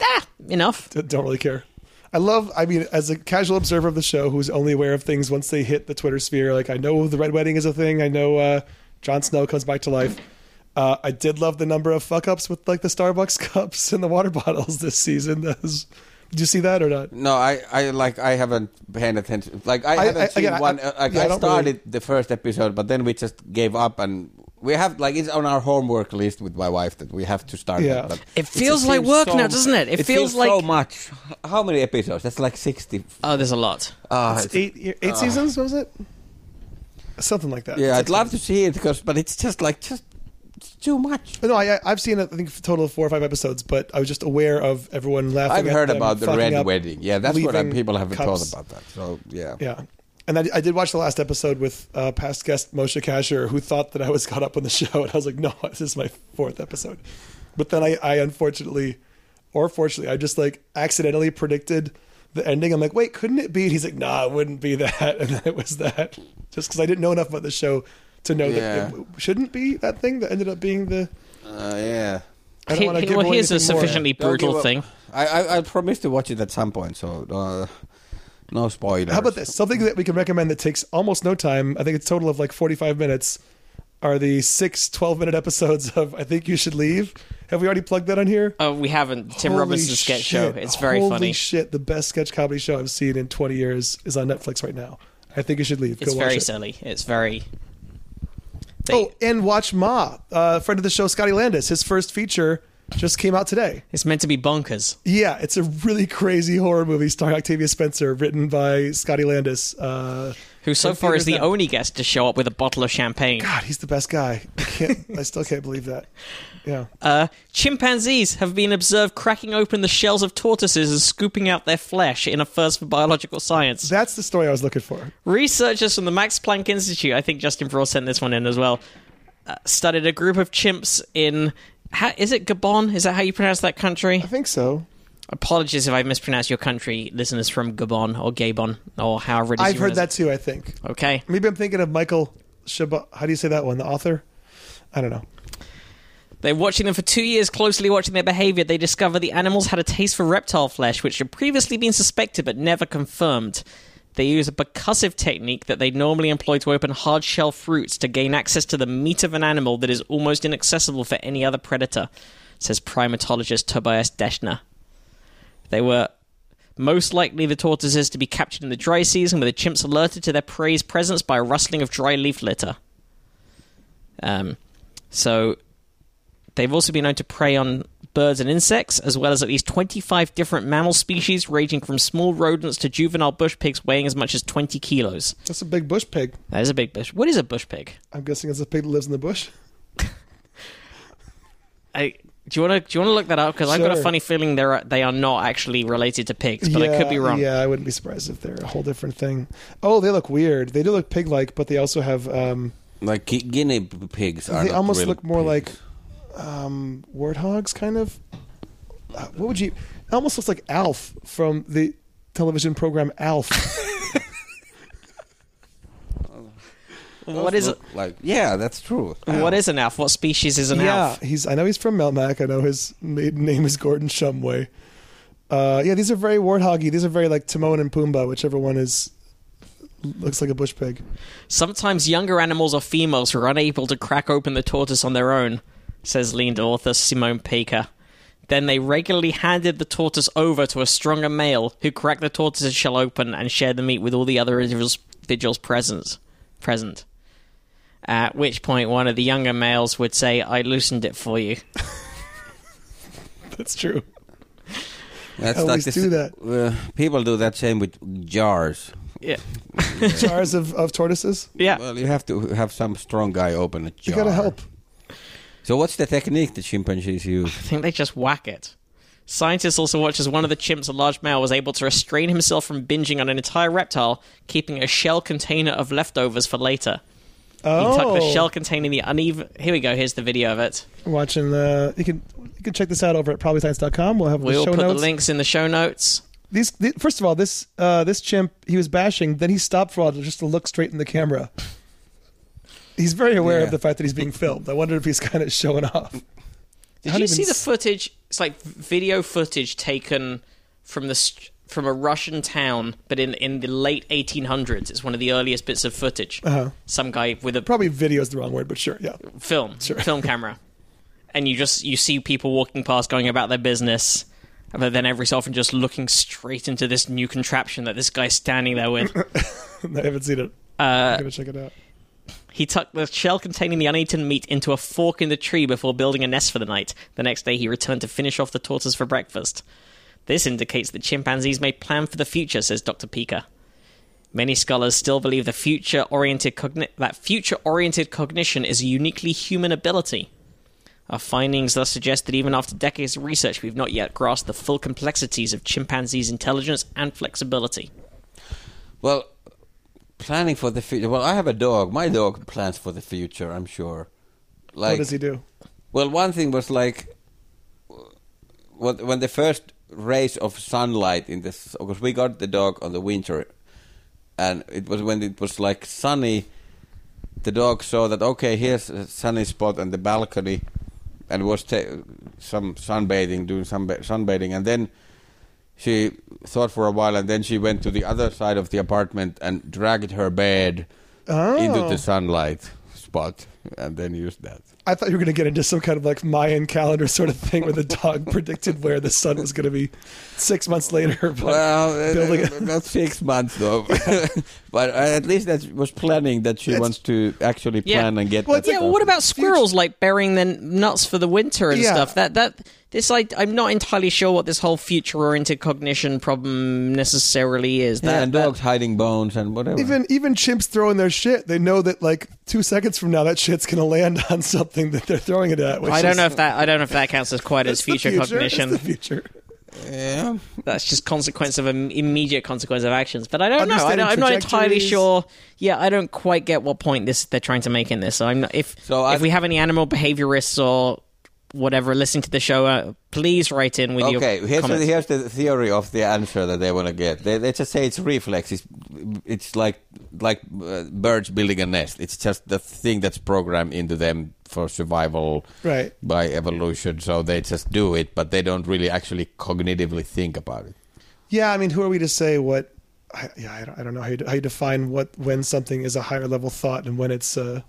Ah, enough. D- Don't really care. I love. I mean, as a casual observer of the show, who's only aware of things once they hit the Twitter sphere. Like, I know the Red Wedding is a thing. I know uh, Jon Snow comes back to life. Uh, I did love the number of fuck ups with like the Starbucks cups and the water bottles this season. Was, did you see that or not? No, I, I like I haven't paid attention. Like I, I- haven't I- seen again, one. I- uh, like yeah, I started the first episode, but then we just gave up, and we have like it's on our homework list with my wife that we have to start. Yeah. That, but It feels just like work so- now, doesn't it? It feels so like- so much. How many episodes? That's like sixty. Oh, there's a lot. Uh, It's eight eight seasons was it? Something like that. yeah, I'd love to see it because, but it's just like just it's too much. No, I, I've seen I think a total of four or five episodes, but I was just aware of everyone laughing. I've at heard them about the red up. wedding. Yeah, that's what I, people haven't cups. thought about that. So yeah, Yeah. And I, I did watch the last episode with uh, past guest Moshe Kasher, who thought that I was caught up on the show, and I was like, "No, this is my fourth episode." But then I, I unfortunately, or fortunately, I just like accidentally predicted the ending. I'm like, "Wait, couldn't it be?" And he's like, "Nah, it wouldn't be that," and then it was that. Just because I didn't know enough about the show to know Yeah. that it shouldn't be that thing that ended up being the. uh, yeah. I don't want to He- give well, here's a anything more. sufficiently brutal thing. I, I I promise to watch it at some point. So uh, no spoilers. How about this? Something that we can recommend that takes almost no time. I think it's a total of like 45 minutes. Are the six 12 minute episodes of I Think You Should Leave? Have we already plugged that on here? Oh, we haven't. Tim Holy Robinson's sketch show. It's very Holy funny. shit. The best sketch comedy show I've seen in 20 years is on Netflix right now. I think you should leave. It's Go watch very it. silly. It's very. They, Oh, and watch Ma, uh, friend of the show, Scotty Landes. His first feature just came out today. it's meant to be bonkers. Yeah, it's a really crazy horror movie starring Octavia Spencer, written by Scotty Landes. Uh, Who so far is the now. only guest to show up with a bottle of champagne. God, he's the best guy. I. I still can't believe that. Yeah. Uh, chimpanzees have been observed cracking open the shells of tortoises and scooping out their flesh in a first for biological science. That's the story I was looking for. Researchers from the Max Planck Institute, I think Justin Frost sent this one in as well, uh, studied a group of chimps in. How, is it Gabon? Is that how you pronounce that country? I think so. Apologies if I mispronounced your country, listeners from Gabon or Gabon or however it is. I've heard that too. I think. Okay. maybe I'm thinking of Michael Chabon. How do you say that one? The author? I don't know. They're watching them for two years, closely watching their behavior. They discover the animals had a taste for reptile flesh, which had previously been suspected but never confirmed. They use a percussive technique that they normally employ to open hard shell fruits to gain access to the meat of an animal that is almost inaccessible for any other predator, says primatologist Tobias Deschner. They were most likely the tortoises to be captured in the dry season, with the chimps alerted to their prey's presence by a rustling of dry leaf litter. Um, so They've also been known to prey on birds and insects, as well as at least 25 different mammal species, ranging from small rodents to juvenile bush pigs weighing as much as 20 kilos. That's a big bush pig. That is a big bush. What is a bush pig? I'm guessing it's a pig that lives in the bush. I Do you want to do you want to look that up? Because I've got a funny feeling they're they are not actually related to pigs, but I could be wrong. Yeah, I wouldn't be surprised if they're a whole different thing. Oh, they look weird. They do look pig-like, but they also have um, Like guinea pigs are they almost look more pigs. like um, warthogs, kind of. Uh, what would you? It almost looks like Alf from the television program Alf. what is it? like yeah, that's true. What is an elf? What species is an Alf? yeah, elf? he's. I know he's from Melmac. I know his maiden name is Gordon Shumway. Uh, yeah, these are very warthoggy. These are very like Timon and Pumbaa, whichever one is looks like a bush pig. Sometimes younger animals or females are unable to crack open the tortoise on their own, says lead author Simone Pika. Then they regularly handed the tortoise over to a stronger male who cracked the tortoise's shell open and shared the meat with all the other individuals, individuals present. present. At which point, one of the younger males would say, I loosened it for you. That's true. That's I always this- do that. Uh, people do that same with jars. Yeah. Jars of, of tortoises. Yeah. Well, you have to have some strong guy open a jar. You gotta help. So what's the technique the chimpanzees use? I think they just whack it. Scientists also watched as one of the chimps, a large male, was able to restrain himself from binging on an entire reptile, keeping a shell container of leftovers for later. Oh. He Oh, tucked the shell containing the uneven. Here we go. Here's the video of it. watching the. You can you can check this out over at probablyscience.com. We'll have the We'll show put notes. the links in the show notes. These, the first of all, this uh, this chimp he was bashing. Then he stopped for a while just to look straight in the camera. He's very aware Yeah. of the fact that he's being filmed. I wonder if he's kind of showing off. Did you see the footage? It's like video footage taken from the from a Russian town, but in in the late 1800s. It's one of the earliest bits of footage. Uh-huh. Some guy with a Probably video is the wrong word, but sure, yeah. film Sure. film camera and you just you see people walking past going about their business but then every so often just looking straight into this new contraption that this guy's standing there with I haven't seen it. uh, I'm gonna check it out. He tucked the shell containing the uneaten meat into a fork in the tree before building a nest for the night the next day he returned to finish off the tortoise for breakfast this indicates that chimpanzees may plan for the future says dr pika Many scholars still believe the future-oriented cogni- that future-oriented cognition is a uniquely human ability. Our findings thus suggest that even after decades of research, we've not yet grasped the full complexities of chimpanzees' intelligence and flexibility. Well, planning for the future. Well, I have a dog. My dog plans for the future. I'm sure. Like, what does he do? Well, one thing was like, when the first rays of sunlight in this, because we got the dog on the winter, and it was when it was like sunny. The dog saw that okay, here's a sunny spot on the balcony, and was ta- some sunbathing, doing some sunbathing, and then she thought for a while, and then she went to the other side of the apartment and dragged her bed Oh. into the sunlight spot, and then used that. I thought you were going to get into some kind of like Mayan calendar sort of thing where the dog predicted where the sun was going to be six months later. But Well, building uh, not six months though, but uh, at least that was planning that she It's- wants to actually Yeah. plan and get. Well, that Yeah, well, stuff. what about squirrels like burying their nuts for the winter and Yeah. stuff? That that this I I'm not entirely sure what this whole future-oriented cognition problem necessarily is. Yeah, That, and that- dogs hiding bones and whatever. even even chimps throwing their shit, they know that like two seconds from now that shit's going to land on something that they're throwing it at. which I don't is- know if that I don't know if that counts as quite as it's the future, It's cognition. the future. yeah, That's just consequence of an immediate consequence of actions. But I don't know. I don't, I'm not entirely sure. Yeah, I don't quite get what point this they're trying to make in this. So I'm not, if So if I've- we have any animal behaviorists or whatever listening to the show, uh, please write in with okay. your Okay, Here's the, here's the theory of the answer that they want to get. They, they just say it's reflex. It's, it's like like uh, birds building a nest. It's just the thing that's programmed into them for survival Right. by evolution. So they just do it, but they don't really actually cognitively think about it. Yeah, I mean, who are we to say what? I, yeah, I don't, I don't know how you, how you define what when something is a higher level thought and when it's uh,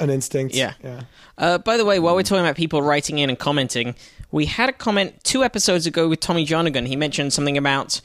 an instinct. Yeah. yeah. Uh, by the way, while we're talking about people writing in and commenting, we had a comment two episodes ago with Tommy Jonigan. He mentioned something about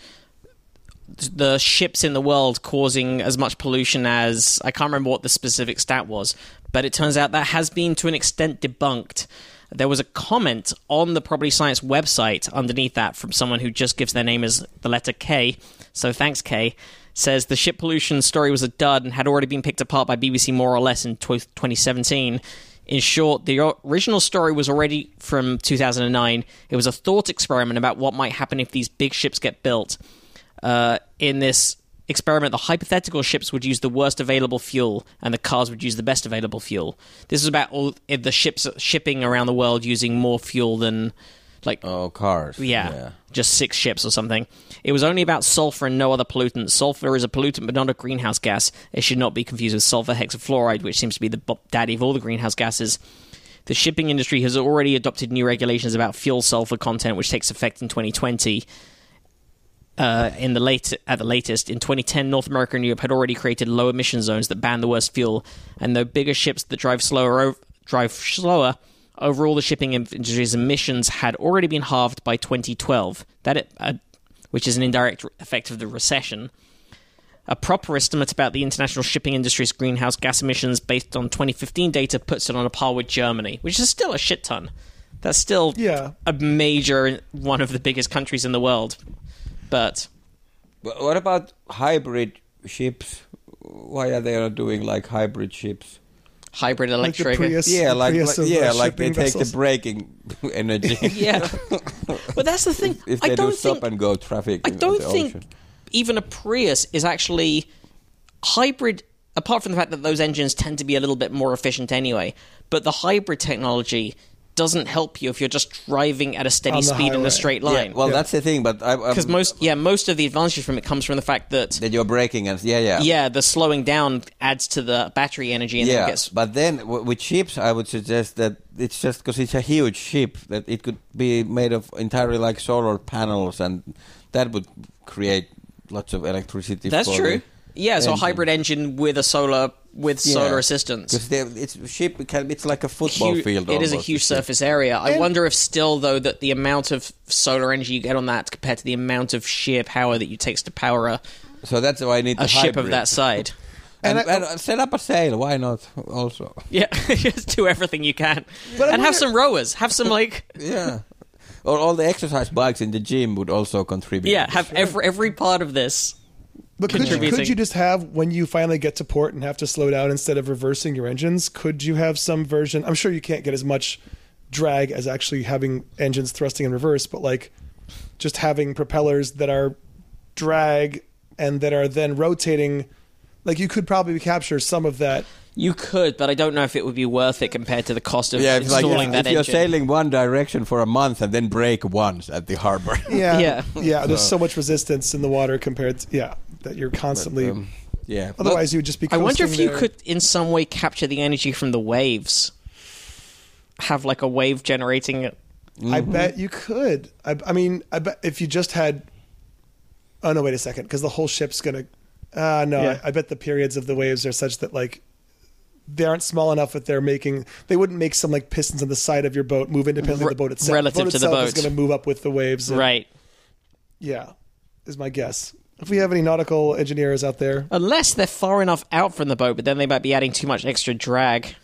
the ships in the world causing as much pollution as I can't remember what the specific stat was, but it turns out that has been to an extent debunked. There was a comment on the Probably Science website underneath that from someone who just gives their name as the letter K. So thanks, K. Says the ship pollution story was a dud and had already been picked apart by BBC more or less in tw- 2017. In short, the original story was already from 2009. It was a thought experiment about what might happen if these big ships get built. Uh, in this experiment, the hypothetical ships would use the worst available fuel, and the cars would use the best available fuel. This is about all if the ships shipping around the world using more fuel than like Oh, cars. yeah, just six ships or something. It was only about sulfur and no other pollutants. Sulfur is a pollutant but not a greenhouse gas. It should not be confused with sulfur hexafluoride, which seems to be the daddy of all the greenhouse gases. The shipping industry has already adopted new regulations about fuel sulfur content, which takes effect in 2020. Uh, in the late at the latest, in 2010, North America and Europe had already created low emission zones that ban the worst fuel, and though bigger ships that drive slower drive slower, overall the shipping industry's emissions had already been halved by 2012. That it, uh, which is an indirect effect of the recession. A proper estimate about the international shipping industry's greenhouse gas emissions based on 2015 data puts it on a par with Germany, which is still a shit ton. That's still Yeah. a major one of the biggest countries in the world. But But what about hybrid ships? Why are they not doing like hybrid ships? Hybrid Like electric. Prius, Yeah, like, like yeah, uh, like they shipping take vessels. the braking energy. yeah. but that's the thing. if I they don't do stop think and go traffic. I don't think ocean. even a Prius is actually hybrid. Apart from the fact that those engines tend to be a little bit more efficient anyway, but the hybrid technology doesn't help you if you're just driving at a steady On the speed in a straight Yeah, line. well, Yeah. that's the thing, but I um, because most, yeah, most of the advantage from it comes from the fact that that you're braking and yeah, yeah, yeah, the slowing down adds to the battery energy and yeah. it gets But then w- with ships, I would suggest that it's just because it's a huge ship that it could be made of entirely like solar panels, and that would create lots of electricity. That's for true. Yeah, so a hybrid engine with a solar with Yeah. solar assistance. It's ship. It's like a football Hu- field. It is a almost, huge the ship. surface area. I And- wonder if still though that the amount of solar energy you get on that compared to the amount of sheer power that you takes to power a, So that's why I need a the ship of that side. And, And I- and uh, set up a sail. Why not? Also, Yeah, just do everything you can, But and have some rowers. Have some like yeah. Or all the exercise bikes in the gym would also contribute. yeah, have every every part of this. But could you, could you just have when you finally get to port and have to slow down instead of reversing your engines? Could you have some version? I'm sure you can't get as much drag as actually having engines thrusting in reverse, but like just having propellers that are drag and that are then rotating. Like you could probably capture some of that. You could, but I don't know if it would be worth it compared to the cost of Yeah, if, like, installing if that you're engine. sailing one direction for a month and then break once at the harbor. Yeah, Yeah. yeah. There's so much resistance in the water compared to yeah that you're constantly. Um, yeah. otherwise, you would just be. I wonder if coasting you there. could, in some way, capture the energy from the waves. Have like a wave generating it. I bet you could. I, I mean, I bet if you just had. Oh no! Wait a second, because the whole ship's gonna. Uh, no, Yeah. I, I bet the periods of the waves are such that like they aren't small enough that they're making. They wouldn't make some like pistons on the side of your boat move independently of the boat itself. relative the boat to the itself is going to move up with the waves. and- Right. Yeah, is my guess. If we have any nautical engineers out there, Unless they're far enough out from the boat, but then they might be adding too much extra drag.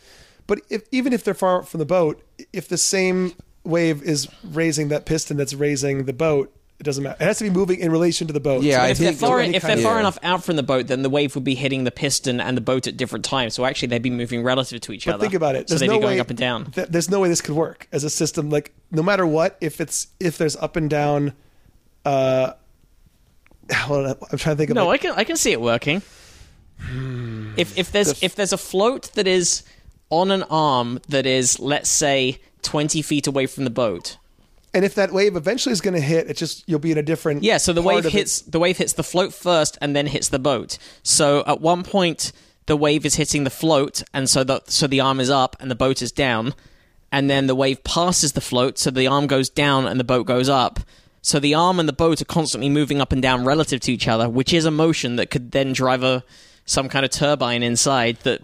but if even if they're far from the boat, if the same wave is raising that piston that's raising the boat, it doesn't matter. It has to be moving in relation to the boat. Yeah, So if they're far, if they're of- far Yeah. enough out from the boat, then the wave would be hitting the piston and the boat at different times. So actually, they'd be moving relative to each But other. think about it. So There's they'd no be going way, up and down. th- there's no way this could work as a system. Like no matter what, if it's if there's up and down. Uh, hold on, I'm trying to think of. No, like, I can I can see it working. Hmm. If if there's if there's a float that is on an arm that is let's say twenty feet away from the boat. and if that wave eventually is going to hit, it just you'll be in a different. Yeah, so the wave of it. hits the wave hits the float first and then hits the boat. So at one point the wave is hitting the float and so the so the arm is up and the boat is down and then the wave passes the float so the arm goes down and the boat goes up. So the arm and the boat are constantly moving up and down relative to each other, which is a motion that could then drive a some kind of turbine inside that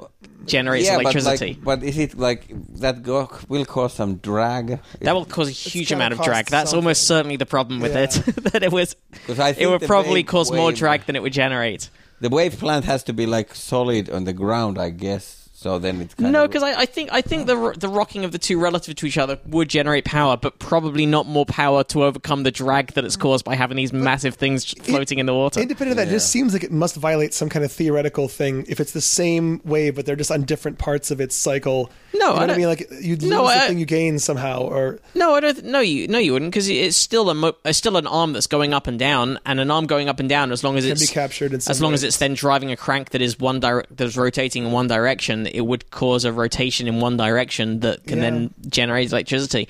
generates yeah, electricity. But, like, but is it like that go, will cause some drag? that will cause a huge amount of cost drag. That's something. almost certainly the problem with Yeah. it. that it was 'Cause I it would the probably wave- cause more drag than it would generate. The wave plant has to be like solid on the ground, I guess. So then it's kind No, of because I, I think I think the the rocking of the two relative to each other would generate power, but probably not more power to overcome the drag that it's caused by having these massive things floating in the water. Independent of that, it just seems like it must violate some kind of theoretical thing. If it's the same wave, but they're just on different parts of its cycle, No, you know I what I don't- mean. Like you'd lose No, the I- thing you gain somehow, or No, I don't. No, you no, you wouldn't because it's still a mo- it's still an arm that's going up and down, and an arm going up and down as long as can it's be captured in some as long way. as it's then driving a crank that is one dire- that is rotating in one direction, it would cause a rotation in one direction that can Yeah. then generate electricity.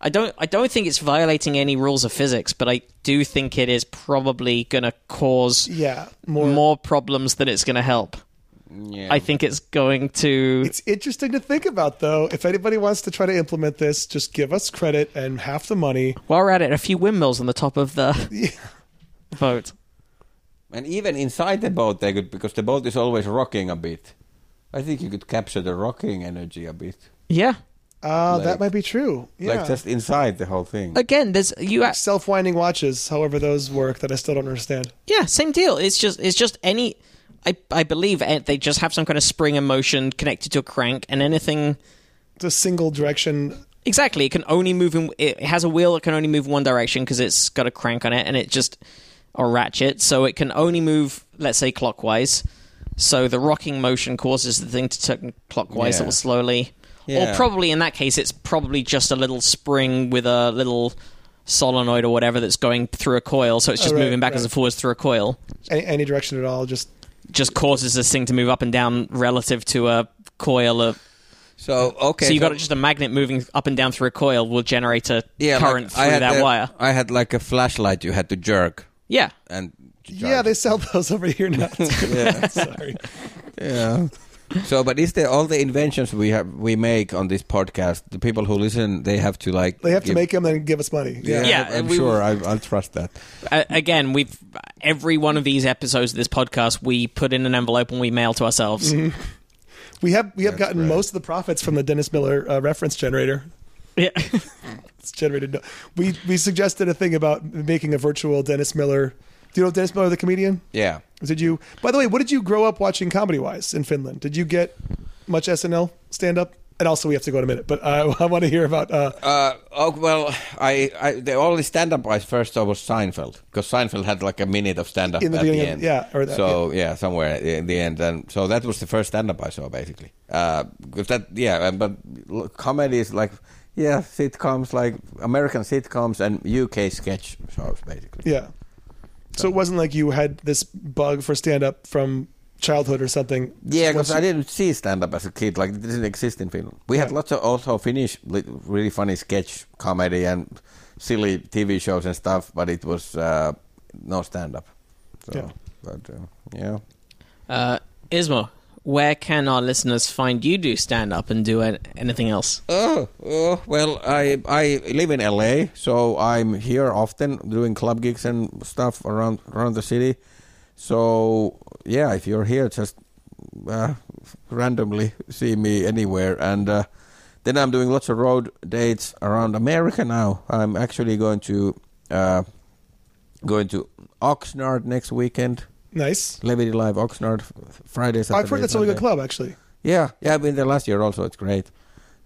I don't I don't think it's violating any rules of physics, but I do think it is probably going to cause yeah more. more problems than it's going to help. Yeah. I think it's going to It's interesting to think about, though. If anybody wants to try to implement this, just give us credit and half the money. while we're at it, a few windmills on the top of the Yeah. boat. And even inside the boat, they could because the boat is always rocking a bit. I think you could capture the rocking energy a bit, Yeah. Uh, Like- that might be true. Yeah. like just inside the whole thing. Again, there's you. a- self-winding watches, however those work, that I still don't understand. Yeah, same deal. It's just it's just any. I I believe they just have some kind of spring and motion connected to a crank, and anything. It's a single direction. Exactly, it can only move in. It has a wheel that can only move one direction because it's got a crank on it, and it just or ratchet, so it can only move, let's say, clockwise. So the rocking motion causes the thing to turn clockwise Yeah. or slowly. Or probably in that case, it's probably just a little spring with a little solenoid or whatever that's going through a coil, so it's just Oh, right, moving backwards right. and forwards through a coil. Any, any direction at all. Just just causes this thing to move up and down relative to a coil of So okay, so you got just a magnet moving up and down through a coil will generate a yeah, current like, through I had that a- wire. I had like a flashlight you had to jerk Yeah. and yeah, they sell those over here now. Yeah. Sorry. yeah. So, but is there all the inventions we have we make on this podcast? The people who listen, they have to like They have to make them and give us money. Yeah, Yeah. Yeah, I'm we- sure. I, I'll trust that. Uh, again, we've every one of these episodes of this podcast we put in an envelope and we mail to ourselves. Mm-hmm. We have we have That's gotten right. most of the profits from the Dennis Miller uh, reference generator. Yeah. It's generated. We we suggested a thing about making a virtual Dennis Miller. Do you know Dennis Miller, the comedian? Yeah. Did you? By the way, what did you grow up watching comedy wise in Finland? Did you get much SNL stand up? And also, we have to go in a minute, but I, I want to hear about. Uh, Uh, oh well, I, I the only stand-up I first saw was Seinfeld because Seinfeld had like a minute of stand-up In the at the beginning of- end. yeah, or that- so yeah. somewhere in the end, and so that was the first stand-up I saw basically. Uh, that yeah, but comedy is like yeah, sitcoms like American sitcoms and UK sketch shows basically. yeah. So it wasn't like you had this bug for stand up from childhood or something. Yeah, Once because I didn't see stand up as a kid. Like it didn't exist in Finland. We had Yeah. lots of also Finnish really funny sketch comedy and silly TV shows and stuff, but it was uh, no stand up. So, Yeah. but uh, yeah. Uh, Ismo, where can our listeners find you do stand up and do an- anything else? Oh, oh, well, I I live in LA, so I'm here often doing club gigs and stuff around around the city. So yeah, if you're here, just uh, randomly see me anywhere, and uh, then I'm doing lots of road dates around America now. I'm actually going to uh, going to Oxnard next weekend. Nice. Levity Live Oxnard Friday. Saturday, I've heard that's a really good club, actually. Yeah, yeah, I've been there last year also. It's great.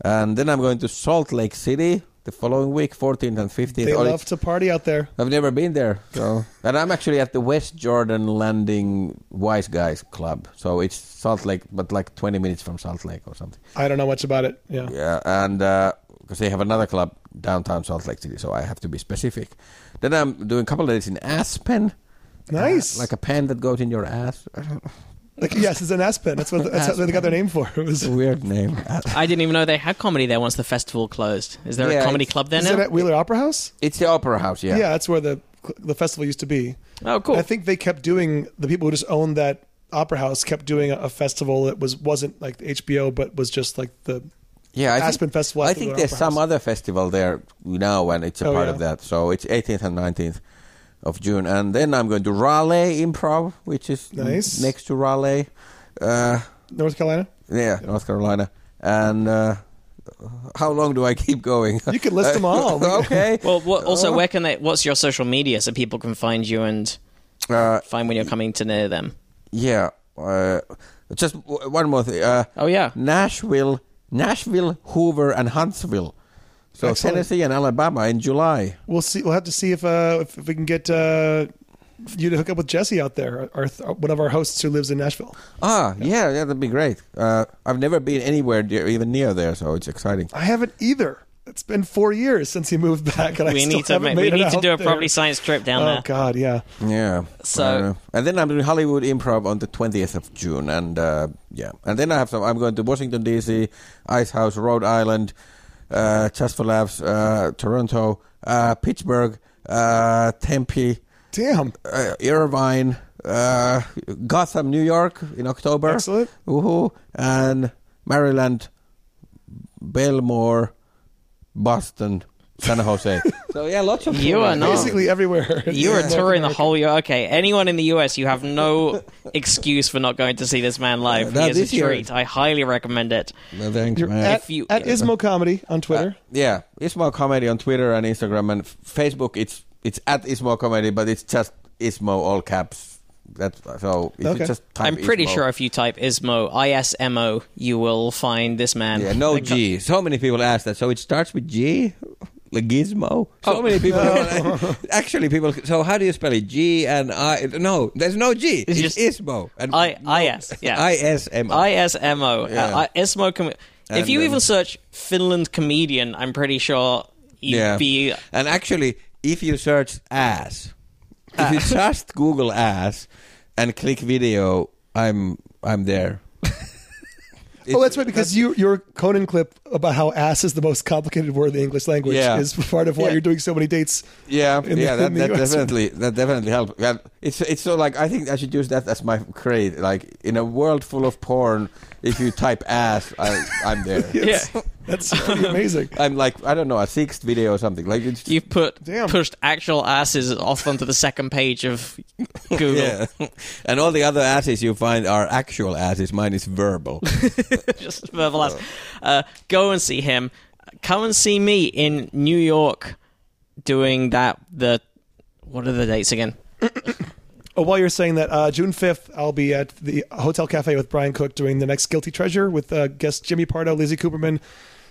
And then I'm going to Salt Lake City the following week, 14th and 15th. They Oh, love to party out there. I've never been there, so and I'm actually at the West Jordan Landing Wise Guys Club. So it's Salt Lake, but like 20 minutes from Salt Lake or something. I don't know much about it. Yeah. Yeah, and uh, because they have another club downtown Salt Lake City, so I have to be specific. Then I'm doing a couple of days in Aspen. Nice. Uh, like a pen that goes in your ass. Like, yes, it's an Aspen. That's what that's what they got their name for. It was. It's a weird name. I didn't even know they had comedy there once the festival closed. Is there Yeah, a comedy club there Is it now? at Wheeler Opera House? It's the Opera House, yeah. Yeah, that's where the the festival used to be. oh, cool. I think they kept doing the people who just owned that opera house kept doing a, a festival that was wasn't like the HBO, but was just like the Yeah, I Aspen think, Festival I at the think Opera there's some House. other festival there now, and it's a Oh, part yeah. of that. So it's 18th and 19th of June, and then I'm going to Raleigh Improv, which is Nice. next to Raleigh, uh, North Carolina. yeah, North Carolina. And uh, how long do I keep going? You can list them all. okay. well, what, also, Oh. where can they? What's your social media so people can find you and Uh, find when you're coming to near them? yeah. Uh, just w- one more thing. Uh, Oh yeah, Nashville, Nashville, Hoover, and Huntsville. So Excellent. Tennessee and Alabama in July. We'll see. We'll have to see if uh, if, if we can get uh, you to hook up with Jesse out there, our, our, one of our hosts who lives in Nashville. Ah, yeah, yeah, that'd be great. Uh, I've never been anywhere near, even near there, so it's exciting. I haven't either. It's been four years since he moved back, and I we still need to haven't ma- we made it need to do a there. Probably Science trip down Oh there. Oh God, yeah. Yeah. So- and then I'm doing Hollywood Improv on the 20th of June, and uh, yeah, and then I have some. I'm going to Washington D.C., Ice House, Rhode Island, uh, Laughs, uh, Toronto, uh, Pittsburgh, uh, Tempe, Damn. uh, Irvine, uh, Gotham, New York in October. Excellent. Woohoo! And Maryland, Belmore, Boston, San Jose. so yeah, lots of You are not- Basically everywhere. You are Yeah. touring the whole year. Okay, anyone in the US, you have no excuse for not going to see this man live. No, he is a year- treat. I highly recommend it. No, thanks, You're man. at, If you- at Ismo Comedy on Twitter. Uh, yeah, Ismo Comedy on Twitter and Instagram and Facebook. It's it's at Ismo Comedy, but it's just Ismo all caps. That's so. If Okay. you just type I'm pretty Ismo- sure if you type Ismo, I S M O, you will find this man. Yeah, no G. So many people ask that. So it starts with G, like Gizmo. So Oh. many people. actually, people. So how do you spell it? G and I. No, there's no G. It's It's, just Ismo. And I I S. Yeah. I S M. O. I S M O. Yeah. Uh, I- Ismo. Com- if you um, even search Finland comedian, I'm pretty sure you'd Yeah. be. And actually, if you search ass, if you just Google ass and click video, I'm I'm there. Oh, that's right, because you, your Conan clip about how ass is the most complicated word in the English language Yeah. is part of why Yeah. you're doing so many dates. Yeah, the- yeah, that, that definitely that definitely helps. Yeah, it's it's so like I think I should use that as my grade. Like in a world full of porn, if you type ass, I, I'm there. Yes. Yeah. That's pretty amazing. I'm like I don't know a sixth video or something. Like it's You've put Damn. pushed actual asses off onto the second page of Google. yeah, and all the other asses you find are actual asses. Mine is verbal. just verbal ass. Uh, go and see him. Come and see me in New York doing that. The what are the dates again? Oh, while you're saying that, uh, June 5th, I'll be at the Hotel Cafe with Brian Cook doing the next Guilty Treasure with uh, guests Jimmy Pardo, Lizzie Cooperman,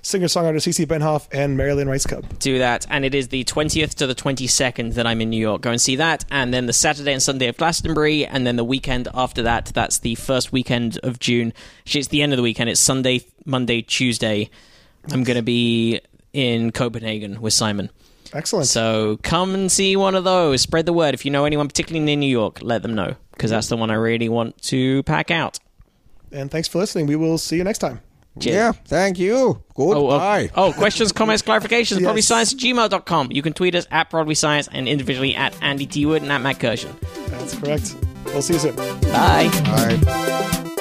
singer songwriter Cece Benhoff, and Marilyn Rice Cub. do that, and it is the 20th to the 22nd that I'm in New York. Go and see that, and then the Saturday and Sunday of Glastonbury, and then the weekend after that, that's the first weekend of June. It's the end of the weekend. It's Sunday, Monday, Tuesday. I'm going to be in Copenhagen with Simon. Excellent. So come and see one of those. Spread the word. If you know anyone, particularly near New York, let them know, because that's the one I really want to pack out. and thanks for listening. We will see you next time. Cheers. yeah, thank you. Oh, Goodbye. oh, oh, questions, comments, clarifications, Yes. probably at gmail.com. You can tweet us at Probably Science and individually at Andy T. Wood and at Matt Kirshen. That's correct. We'll see you soon. Bye. Bye.